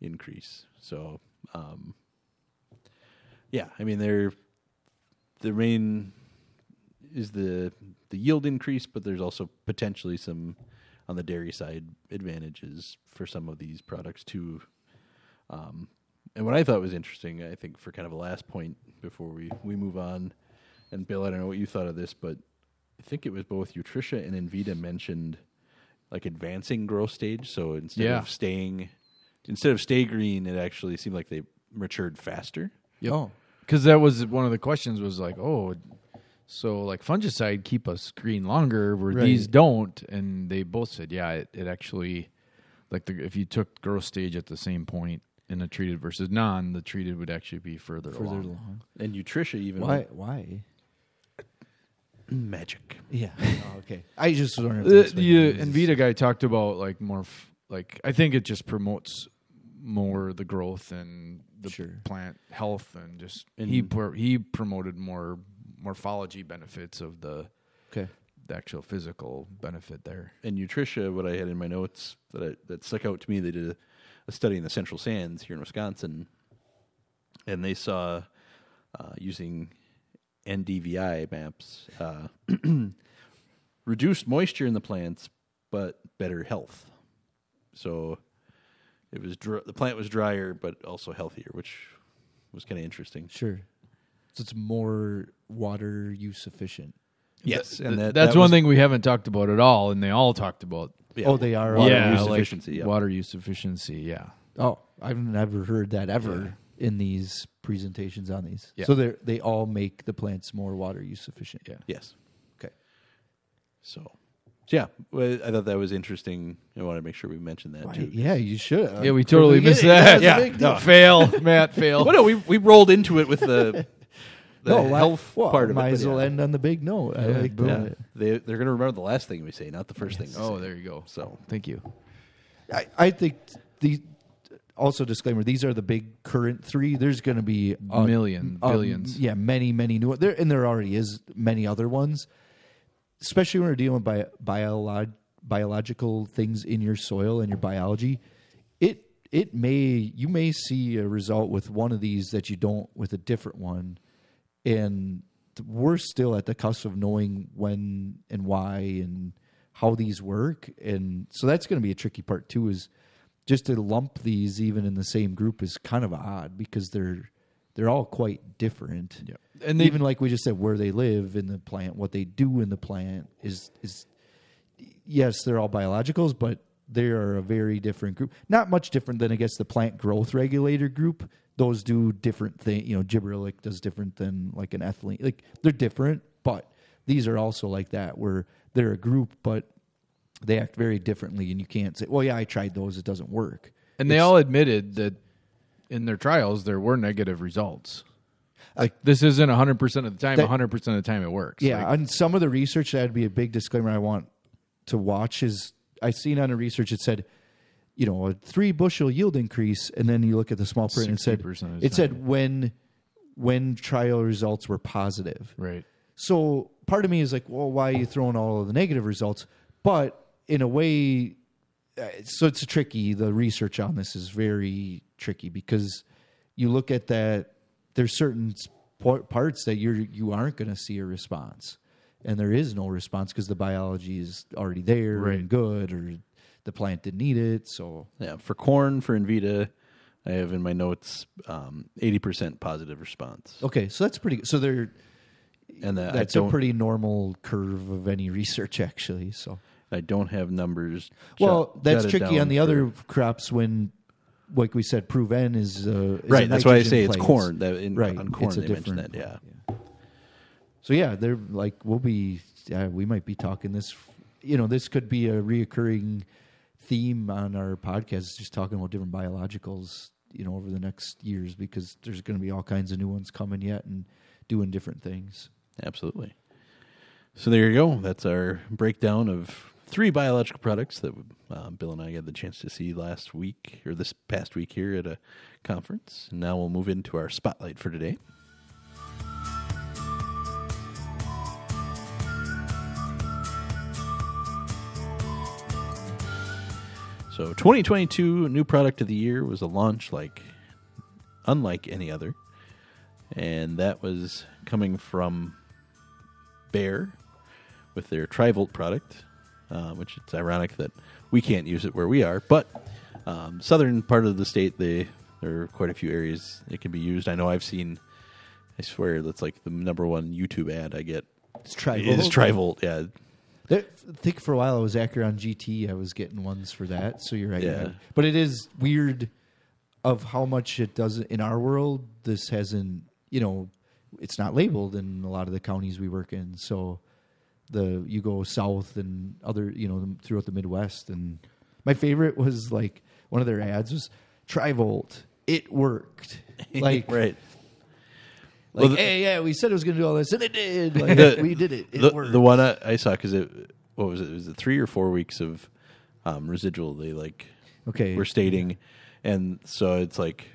S1: increase. So, um, yeah, I mean, they're the main is the the yield increase, but there's also potentially some on the dairy side advantages for some of these products too. Um, and what I thought was interesting, I think, for kind of a last point before we we move on, and Bill, I don't know what you thought of this, but I think it was both Utrisha and Envita mentioned like advancing growth stage. So instead
S2: Yeah.
S1: of staying instead of stay green, it actually seemed like they matured faster.
S3: Yeah.
S2: Because that was one of the questions was like, oh, so like fungicide keep us green longer, where
S3: Right.
S2: these don't, and they both said, yeah, it, it actually, like the, if you took growth stage at the same point in a treated versus non, the treated would actually be further,
S3: Further
S2: along.
S3: along.
S1: And Utrisha even
S3: Why? Why?
S1: magic.
S3: Yeah. oh, okay. I just was wondering. if
S2: The,
S3: that's
S2: the
S3: it is.
S2: Envita guy talked about like more, f- like I think it just promotes more the growth and the
S3: Sure.
S2: plant health and just he
S1: And-
S2: pr- he promoted more morphology benefits of the
S3: Okay.
S2: the actual physical benefit there.
S1: and Utrisha, what I had in my notes that I, that stuck out to me, they did a, a study in the Central Sands here in Wisconsin, and they saw uh, using NDVI maps uh, reduced moisture in the plants, but better health. So it was dr- the plant was drier, but also healthier, which was kind of interesting.
S3: Sure. So it's more water use efficient.
S1: Yes, and that,
S2: that's
S1: that
S2: one
S1: was-
S2: thing we haven't talked about at all, and they all talked about.
S1: yeah,
S3: Oh, they are.
S1: water
S2: yeah,
S1: use
S2: like
S1: efficiency. yeah.
S2: water use efficiency. Yeah,
S3: Oh, I've never heard that ever in these presentations on these.
S2: Yeah.
S3: So they they all make the plants more water use efficient.
S2: yeah.
S1: Yes.
S3: Okay.
S1: So, so yeah, well, I thought that was interesting. I wanted to make sure we mentioned that too.
S3: Yeah, you should.
S2: Yeah, we totally missed that.
S1: Yeah, no.
S2: fail, Matt, fail.
S1: Well, no, we we rolled into it with the the
S3: No, why-
S1: health
S3: well,
S1: part of
S3: might
S1: it.
S3: as well
S1: yeah.
S3: end on the big note. I like
S2: boom.
S3: that.
S1: Yeah. They they're going to remember the last thing we say, not the first thing.
S2: Oh,
S1: say.
S2: there you go.
S1: So
S2: Thank you.
S3: I, I think the also disclaimer these are the big current three there's going to be a,
S2: Million,
S3: um,
S2: billions.
S3: yeah many many new there and there already is many other ones especially when we're dealing with bio, biolog, biological things in your soil and your biology it it may you may see a result with one of these that you don't with a different one and we're still at the cusp of knowing when and why and how these work and so that's going to be a tricky part too is just to lump these even in the same group is kind of odd because they're they're all quite different
S2: Yeah. And they-
S3: even like we just said where they live in the plant what they do in the plant is is yes they're all biologicals but they are a very different group not much different than i guess the plant growth regulator group those do different things you know gibberellic does different than like an ethylene like they're different but these are also like that where they're a group but they act very differently and you can't say well yeah i tried those it doesn't work
S2: And they all admitted that in their trials there were negative results. Like this isn't 100% of the time,
S3: That-
S2: 100% of the time it works.
S3: Yeah,
S2: Like,
S3: on some of the research, that'd be a big disclaimer I want to watch. Is I seen on the research it said, you know, a three bushel yield increase, and then you look at the small print and said
S2: 60%
S3: it said when when trial results were positive.
S2: right.
S3: So part of me is like, well, why are you throwing all of the negative results? But in a way, uh, so it's tricky. The research on this is very tricky because you look at that. There's certain parts that you're you aren't going to see a response, and there is no response because the biology is already there
S2: Right.
S3: and good, or the plant didn't need it. So
S1: yeah, for corn for Envita, I have in my notes um, eighty percent positive response,
S3: okay, so that's pretty. good. So they're
S1: and that
S3: that's a pretty normal curve of any research actually. So
S1: I don't have numbers.
S3: Well,
S1: jot-
S3: that's
S1: jotted
S3: tricky on the
S1: for-
S3: other crops when, like we said, Proven is, uh, is a
S1: right. That's why I say it's corn. That in,
S3: Right,
S1: on corn
S3: it's a
S1: they mentioned that.
S3: different-
S1: Yeah.
S3: So yeah, they're like we'll be. Yeah, we might be talking this. You know, this could be a reoccurring theme on our podcast. Just talking about different biologicals. You know, over the next years because there's going to be all kinds of new ones coming yet and doing different things.
S1: Absolutely. So there you go. That's our breakdown of three biological products that uh, Bill and I had the chance to see last week or this past week here at a conference. And now we'll move into our spotlight for today. So 2022 new product of the year was a launch like unlike any other. And that was coming from Bayer with their Trivolt product, uh, which it's ironic that we can't use it where we are. But um, southern part of the state, they there are quite a few areas it can be used. I know I've seen. I swear that's like the number one YouTube ad I get
S3: It's Trivolt.
S1: is Trivolt. Yeah,
S3: There, I think for a while I was Acuron GT. I was getting ones for that. So you're right.
S1: Yeah.
S3: But it is weird of how much it does in our world. This hasn't, you know, it's not labeled in a lot of the counties we work in. So the you go south and other, you know, throughout the Midwest. And my favorite was like one of their ads was Trivolt. It worked. Like
S1: right.
S3: Like,
S1: Well, the-
S3: hey, yeah, we said it was going to do all this, and it did. Like,
S1: The-
S3: we did it. It
S1: the,
S3: worked.
S1: the one I, I saw because it what was it? Was it three or four weeks of um, residual? They like
S3: Okay.
S1: we're stating, and so it's like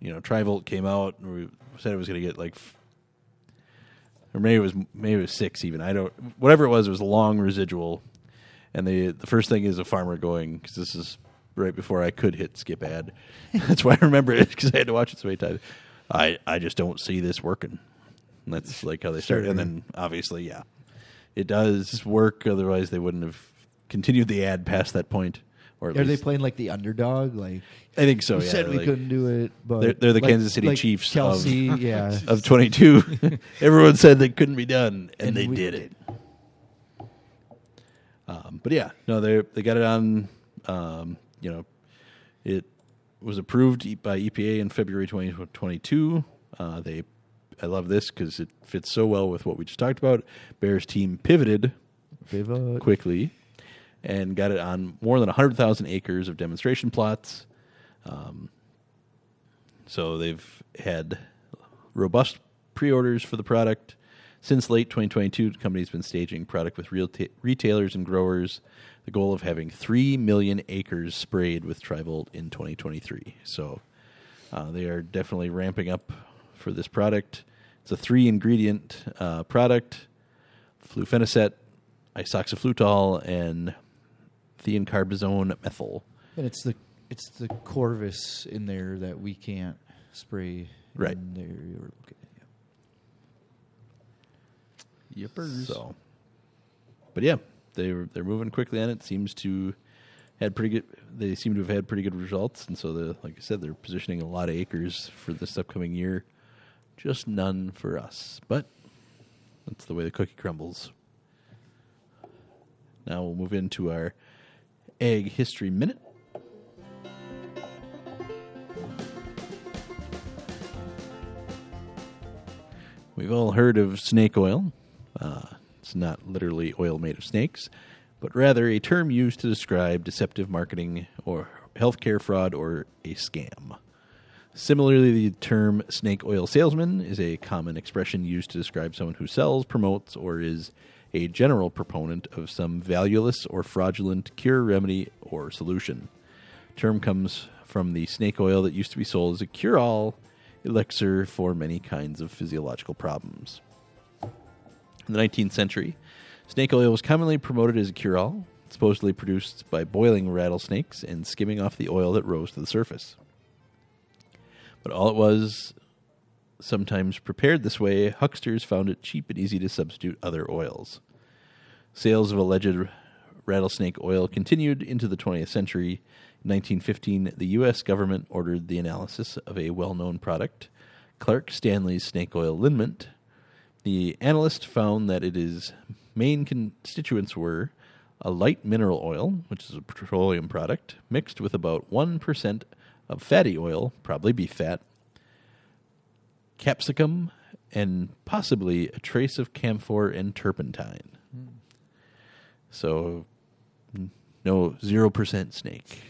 S1: you know Trivolt came out and we said it was going to get like. Or maybe it was maybe it was six even I don't whatever it was it was a long residual, and the the first thing is a farmer going because this is right before I could hit skip ad, that's why I remember it because I had to watch it so many times. I I just don't see this working. And that's like how they started. And then obviously, yeah, it does work. Otherwise, they wouldn't have continued the ad past that point, or at
S3: Are they
S1: least
S3: playing like the underdog? Like
S1: I think so.
S3: we
S1: yeah,
S3: said we
S1: like-
S3: couldn't do it, but
S1: They're- they're the
S3: like-
S1: Kansas City
S3: like
S1: Chiefs of-
S3: Kelce, yeah.
S1: of 22. Everyone said they couldn't be done, and,
S3: And
S1: they
S3: we
S1: did
S3: did.
S1: it. Um, but yeah, no, they they got it on. Um, you know, it was approved by EPA in February 2022. Uh, they, I love this because it fits so well with what we just talked about. Bayer's team pivoted
S3: Pivot.
S1: quickly and got it on more than 100,000 acres of demonstration plots. Um, so they've had robust pre orders for the product. Since late 2022, the company's been staging product with real ta- retailers and growers. The goal of having 3 million acres sprayed with Trivolt in 2023. So uh, they are definitely ramping up for this product. It's a three ingredient uh, product flufenacet, isoxaflutole, and thiencarbazone methyl.
S3: And it's the it's the Corvus in there that we can't spray.
S1: Right.
S3: In there you were looking at. yeah.
S2: Yippers.
S1: So, but yeah, they're they're moving quickly on it. Seems to had pretty good. They seem to have had pretty good results, and so the like I said, they're positioning a lot of acres for this upcoming year. Just none for us, but that's the way the cookie crumbles. Now we'll move into our ag history minute. We've all heard of snake oil. Uh, it's not literally oil made of snakes, but rather a term used to describe deceptive marketing or healthcare fraud or a scam. Similarly, the term snake oil salesman is a common expression used to describe someone who sells, promotes, or is a general proponent of some valueless or fraudulent cure, remedy, or solution. Term comes from the snake oil that used to be sold as a cure-all elixir for many kinds of physiological problems. In the 19th century, snake oil was commonly promoted as a cure all, supposedly produced by boiling rattlesnakes and skimming off the oil that rose to the surface. But all it was, sometimes prepared this way, hucksters found it cheap and easy to substitute other oils. Sales of alleged rattlesnake oil continued into the 20th century. In 1915, the U.S. government ordered the analysis of a well known product, Clark Stanley's snake oil liniment. The analyst found that its main constituents were a light mineral oil, which is a petroleum product, mixed with about 1% of fatty oil, probably beef fat, capsicum, and possibly a trace of camphor and turpentine. Hmm. So, no 0% snake.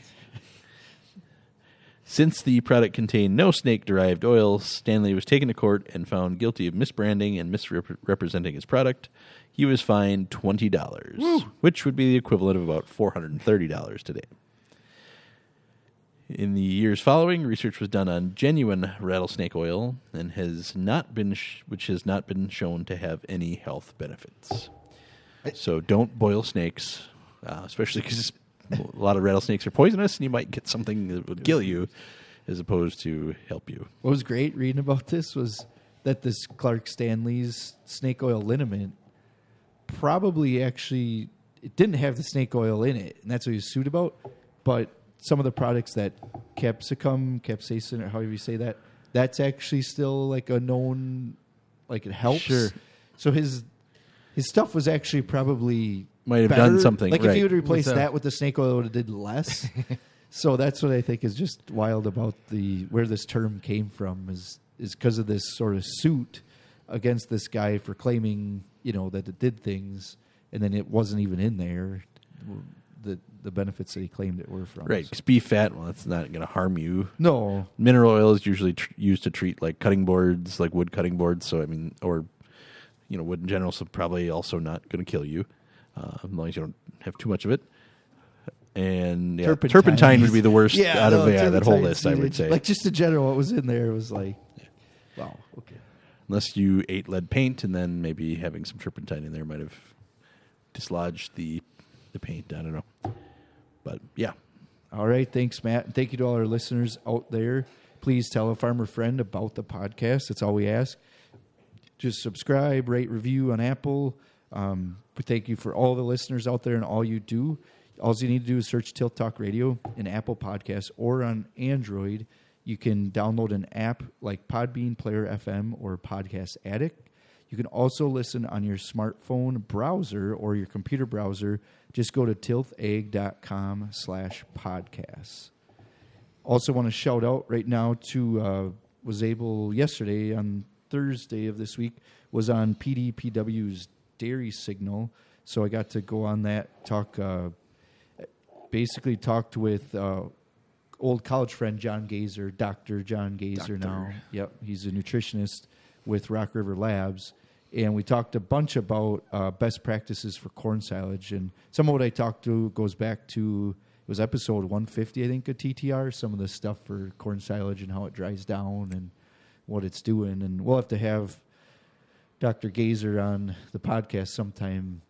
S1: Since the product contained no snake derived oil, Stanley was taken to court and found guilty of misbranding and misrepresenting his product. He was fined $20, which would be the equivalent of about $430 today. In the years following, research was done on genuine rattlesnake oil and has not been sh- which has not been shown to have any health benefits. So don't boil snakes, uh, especially because a lot of rattlesnakes are poisonous, and you might get something that would kill you, as opposed to help you.
S3: What was great reading about this was that this Clark Stanley's snake oil liniment probably actually it didn't have the snake oil in it, and that's what he was sued about. But some of the products that capsicum, capsaicin, or however you say that, that's actually still like a known, like it helps.
S2: Sure.
S3: So his his stuff was actually probably
S1: Might have done something,
S3: Like if
S1: right.
S3: you would replace
S2: What's that?
S3: that with the snake oil, it would have did less. so that's what I think is just wild about the where this term came from is is because of this sort of suit against this guy for claiming you know that it did things and then it wasn't even in there the the benefits that he claimed it were from
S1: Right,
S3: So-
S1: because beef fat, well, that's not going to harm you.
S3: no
S1: Mineral oil is usually tr- used to treat like cutting boards, like wood cutting boards. So I mean, or you know, wood in general. So probably also not going to kill you, uh, as long as you don't have too much of it. And yeah, turpentine,
S3: Turpentine.
S1: would be the worst out of yeah, that whole list. I would say,
S3: like just in general what was in there was like wow okay
S1: unless you ate lead paint, and then maybe having some turpentine in there might have dislodged the the paint. I don't know, but yeah,
S3: All right, thanks, Matt. And thank you to all our listeners out there. Please tell a farmer friend about the podcast. That's all we ask. Just subscribe, rate, review on Apple. Um, we thank you for all the listeners out there and all you do. all you need to do is search Tilt Talk Radio in Apple Podcasts or on Android. You can download an app like Podbean Player FM or Podcast Addict. You can also listen on your smartphone browser or your computer browser. Just go to tilthegg.com slash podcasts. Also want to shout out right now to uh, was able yesterday on Thursday of this week was on PDPW's Dairy Signal, so I got to go on that talk. Uh, basically, talked with uh, old college friend John Goeser, Doctor John Goeser. Now, yep, he's a nutritionist with Rock River Labs, and we talked a bunch about uh, best practices for corn silage. And some of what I talked to goes back to it was episode 150, I think, of TTR. Some of the stuff for corn silage and how it dries down and what it's doing. And we'll have to have Dr. Goeser on the podcast sometime.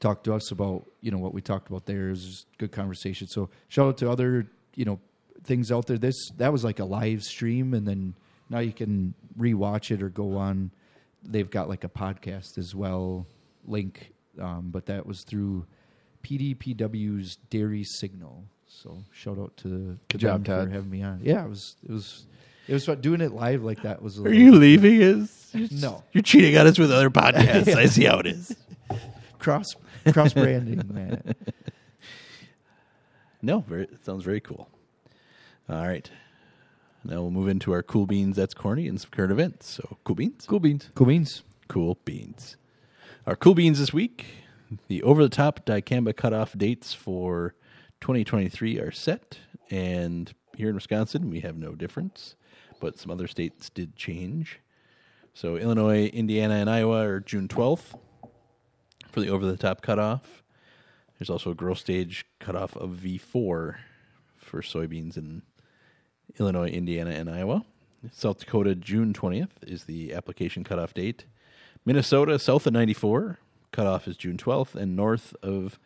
S3: Talk to us about you know what we talked about there. It was good conversation. So shout out to other you know things out there. This that was like a live stream, and then now you can rewatch it or go on. They've got like a podcast as well link, um, but that was through PDPW's Dairy Signal. So shout out to
S2: Good job, Todd.
S3: for having me on. Yeah, it was it was it was fun. doing it live like that was. A
S1: Are you leaving us?
S3: No.
S1: You're cheating on us with other podcasts. I see how it is.
S3: cross cross branding, man?
S1: No, very, it sounds very cool. All right. Now we'll move into our cool beans. That's corny and some current events. So cool beans.
S2: Cool beans.
S3: Cool beans.
S1: Cool beans. Our cool beans this week. The over the top dicamba cutoff dates for 2023 are set, and here in Wisconsin we have no difference, but some other states did change. So Illinois, Indiana, and Iowa are June 12th for the over the top cutoff. There's also a growth stage cutoff of V4 for soybeans in Illinois, Indiana, and Iowa. South Dakota, June 20th is the application cutoff date. Minnesota, south of 94, cutoff is June 12th, and north of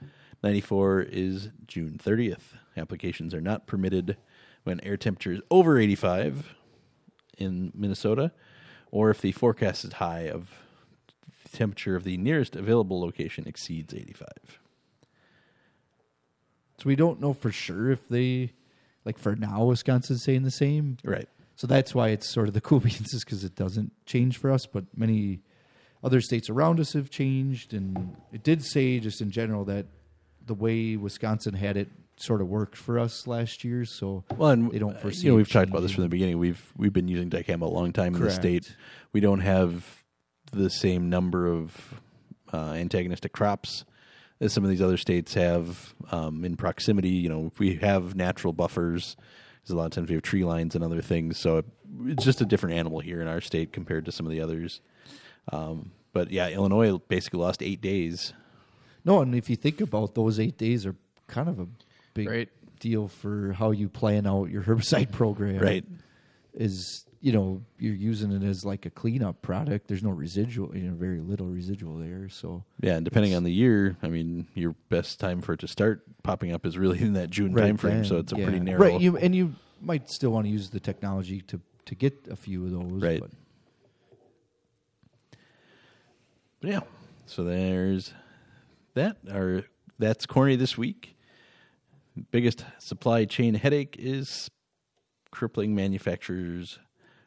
S1: 94 is June 30th. Applications are not permitted when air temperature is over 85 in Minnesota, or if the forecast is high of the temperature of the nearest available location exceeds 85.
S3: So we don't know for sure if they, like for now, Wisconsin's saying the same.
S1: Right.
S3: So that's why it's sort of the cool beans is because it doesn't change for us, but many other states around us have changed, and it did say just in general that the way Wisconsin had it sort of worked for us last year. So
S1: Well, and
S3: they don't
S1: uh,
S3: foresee.
S1: You know, we've talked about this from the beginning. We've we've been using dicamba a long time in the state. We don't have the same number of uh, antagonistic crops as some of these other states have um, in proximity. You know, we have natural buffers. Because a lot of times we have tree lines and other things, so it's just a different animal here in our state compared to some of the others. Um, but yeah, Illinois basically lost eight days.
S3: No, and if you think about those eight days, are kind of a big
S2: Right.
S3: deal for how you plan out your herbicide program.
S1: Right.
S3: Is you know you're using it as like a cleanup product. There's no residual, you know, very little residual there. So
S1: Yeah, and depending on the year, I mean, your best time for it to start popping up is really in that June time frame. So it's a
S3: yeah.
S1: pretty narrow.
S3: Right, you and you might still want to use the technology to to get a few of those.
S1: Right.
S3: But
S1: But yeah, so there's that. Our that's corny this week. Biggest supply chain headache is crippling manufacturers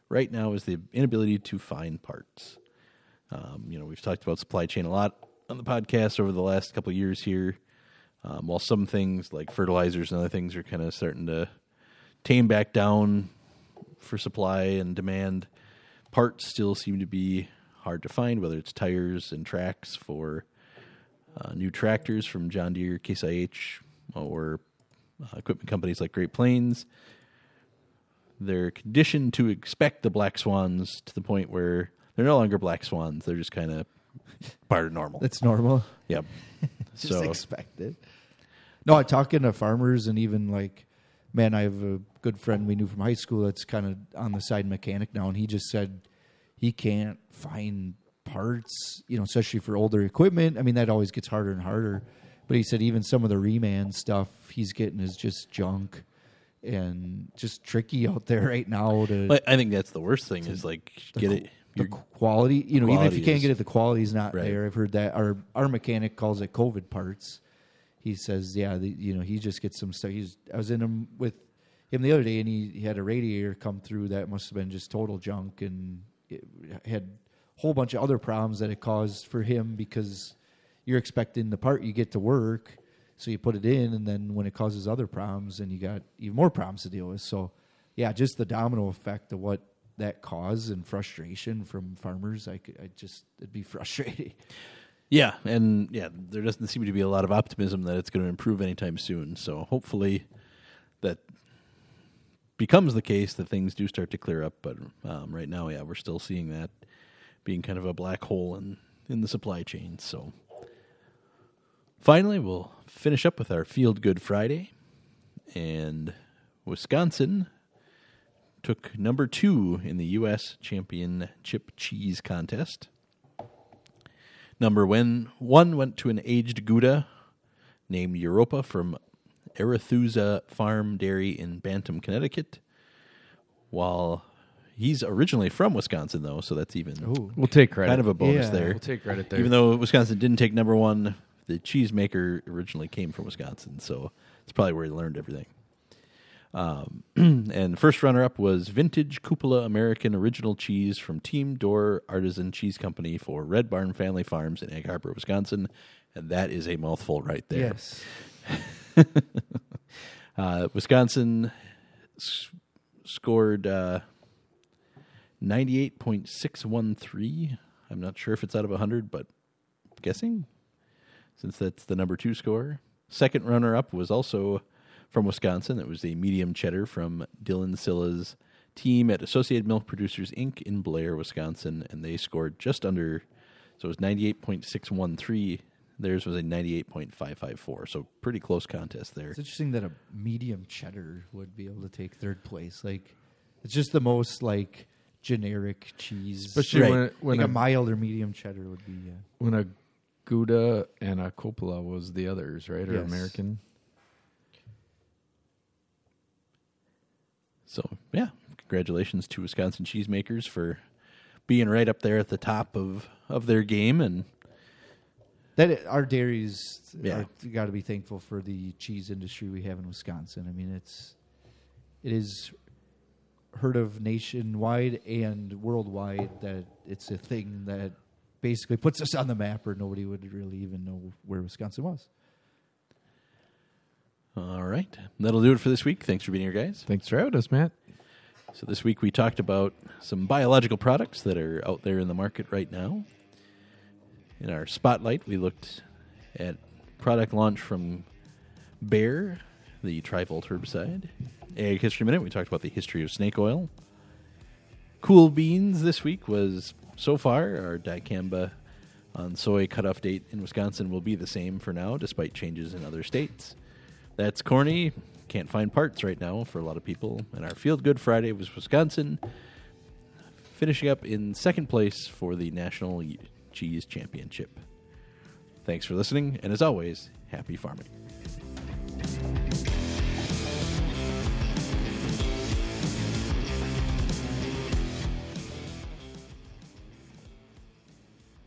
S1: right now is the inability to find parts. Um, you know, we've talked about supply chain a lot on the podcast over the last couple years here. Um, while some things like fertilizers and other things are kind of starting to tame back down for supply and demand, parts still seem to be hard to find, whether it's tires and tracks for uh, new tractors from John Deere, Case IH, or uh, equipment companies like Great Plains. They're conditioned to expect the black swans to the point where they're no longer black swans. They're just kind of part of normal.
S3: that's normal.
S1: Yep.
S3: Just
S1: so
S3: expected. No, I'm talking to farmers and even like, man, I have a good friend we knew from high school that's kind of on the side mechanic now, and he just said he can't find parts, you know, especially for older equipment. I mean, that always gets harder and harder. But he said even some of the reman stuff he's getting is just junk and just tricky out there right now to
S1: But I think that's the worst thing is like get it.
S3: the quality. You know, even if you can't
S1: is-
S3: get it, the quality's not
S1: Right.
S3: there. I've heard that our our mechanic calls it COVID parts. he says, yeah, the, you know, he just gets some stuff. He's I was in him with him the other day, and he, he had a radiator come through that must have been just total junk, and it had a whole bunch of other problems that it caused for him because you're expecting the part you get to work, so you put it in, and then when it causes other problems, and you got even more problems to deal with. So, yeah, just the domino effect of what that caused and frustration from farmers, I could, I just it'd be frustrating.
S1: Yeah, and yeah, there doesn't seem to be a lot of optimism that it's going to improve anytime soon. So hopefully that becomes the case that things do start to clear up. But um, right now, yeah, we're still seeing that being kind of a black hole in in the supply chain. So finally, we'll finish up with our Field Good Friday, and Wisconsin took number two in the U.S. Championship Cheese Contest. Number one went to an aged Gouda named Europa from Arethusa Farm Dairy in Bantam, Connecticut. While he's originally from Wisconsin, though, so that's even
S3: Ooh.
S2: We'll take credit.
S1: kind of a bonus
S3: Yeah.
S1: there.
S2: We'll take credit there.
S1: Even though Wisconsin didn't take number one, the cheesemaker originally came from Wisconsin, so it's probably where he learned everything. Um, and first runner up was Vintage Cupola American Original Cheese from Team Door Artisan Cheese Company for Red Barn Family Farms in Egg Harbor, Wisconsin. And that is a mouthful right there.
S3: Yes.
S1: Uh, Wisconsin s- scored uh, 98.613. I'm not sure if it's out of 100, but guessing since that's the number two score. Second runner up was also from Wisconsin. It was a medium cheddar from Dylan Silla's team at Associated Milk Producers Inc. in Blair, Wisconsin, and they scored just under, so it was 98.613. Theirs was a 98.554, so pretty close contest there.
S3: It's interesting that a medium cheddar would be able to take third place. Like, it's just the most like generic cheese.
S2: Especially
S1: Right.
S2: when, when,
S3: like
S2: a,
S3: a mild or medium cheddar would be. Uh,
S2: when a Gouda and a Cupola was the others, right? Or
S3: Yes.
S2: American.
S1: So yeah, congratulations to Wisconsin cheesemakers for being right up there at the top of, of their game and
S3: that our dairies
S1: Yeah.
S3: got to be thankful for the cheese industry we have in Wisconsin. I mean, it's it is heard of nationwide and worldwide that it's a thing that basically puts us on the map, or nobody would really even know where Wisconsin was.
S1: all right. That'll do it for this week. Thanks for being here, guys.
S2: Thanks for having us, Matt.
S1: So this week we talked about some biological products that are out there in the market right now. In our spotlight, we looked at product launch from Bayer, the Trivolt herbicide. Ag History Minute, we talked about the history of snake oil. Cool beans this week was so far our dicamba on soy cutoff date in Wisconsin will be the same for now, despite changes in other states. That's corny. Can't find parts right now for a lot of people. And our Field Good Friday was Wisconsin, finishing up in second place for the National Cheese Championship. Thanks for listening, and as always, happy farming.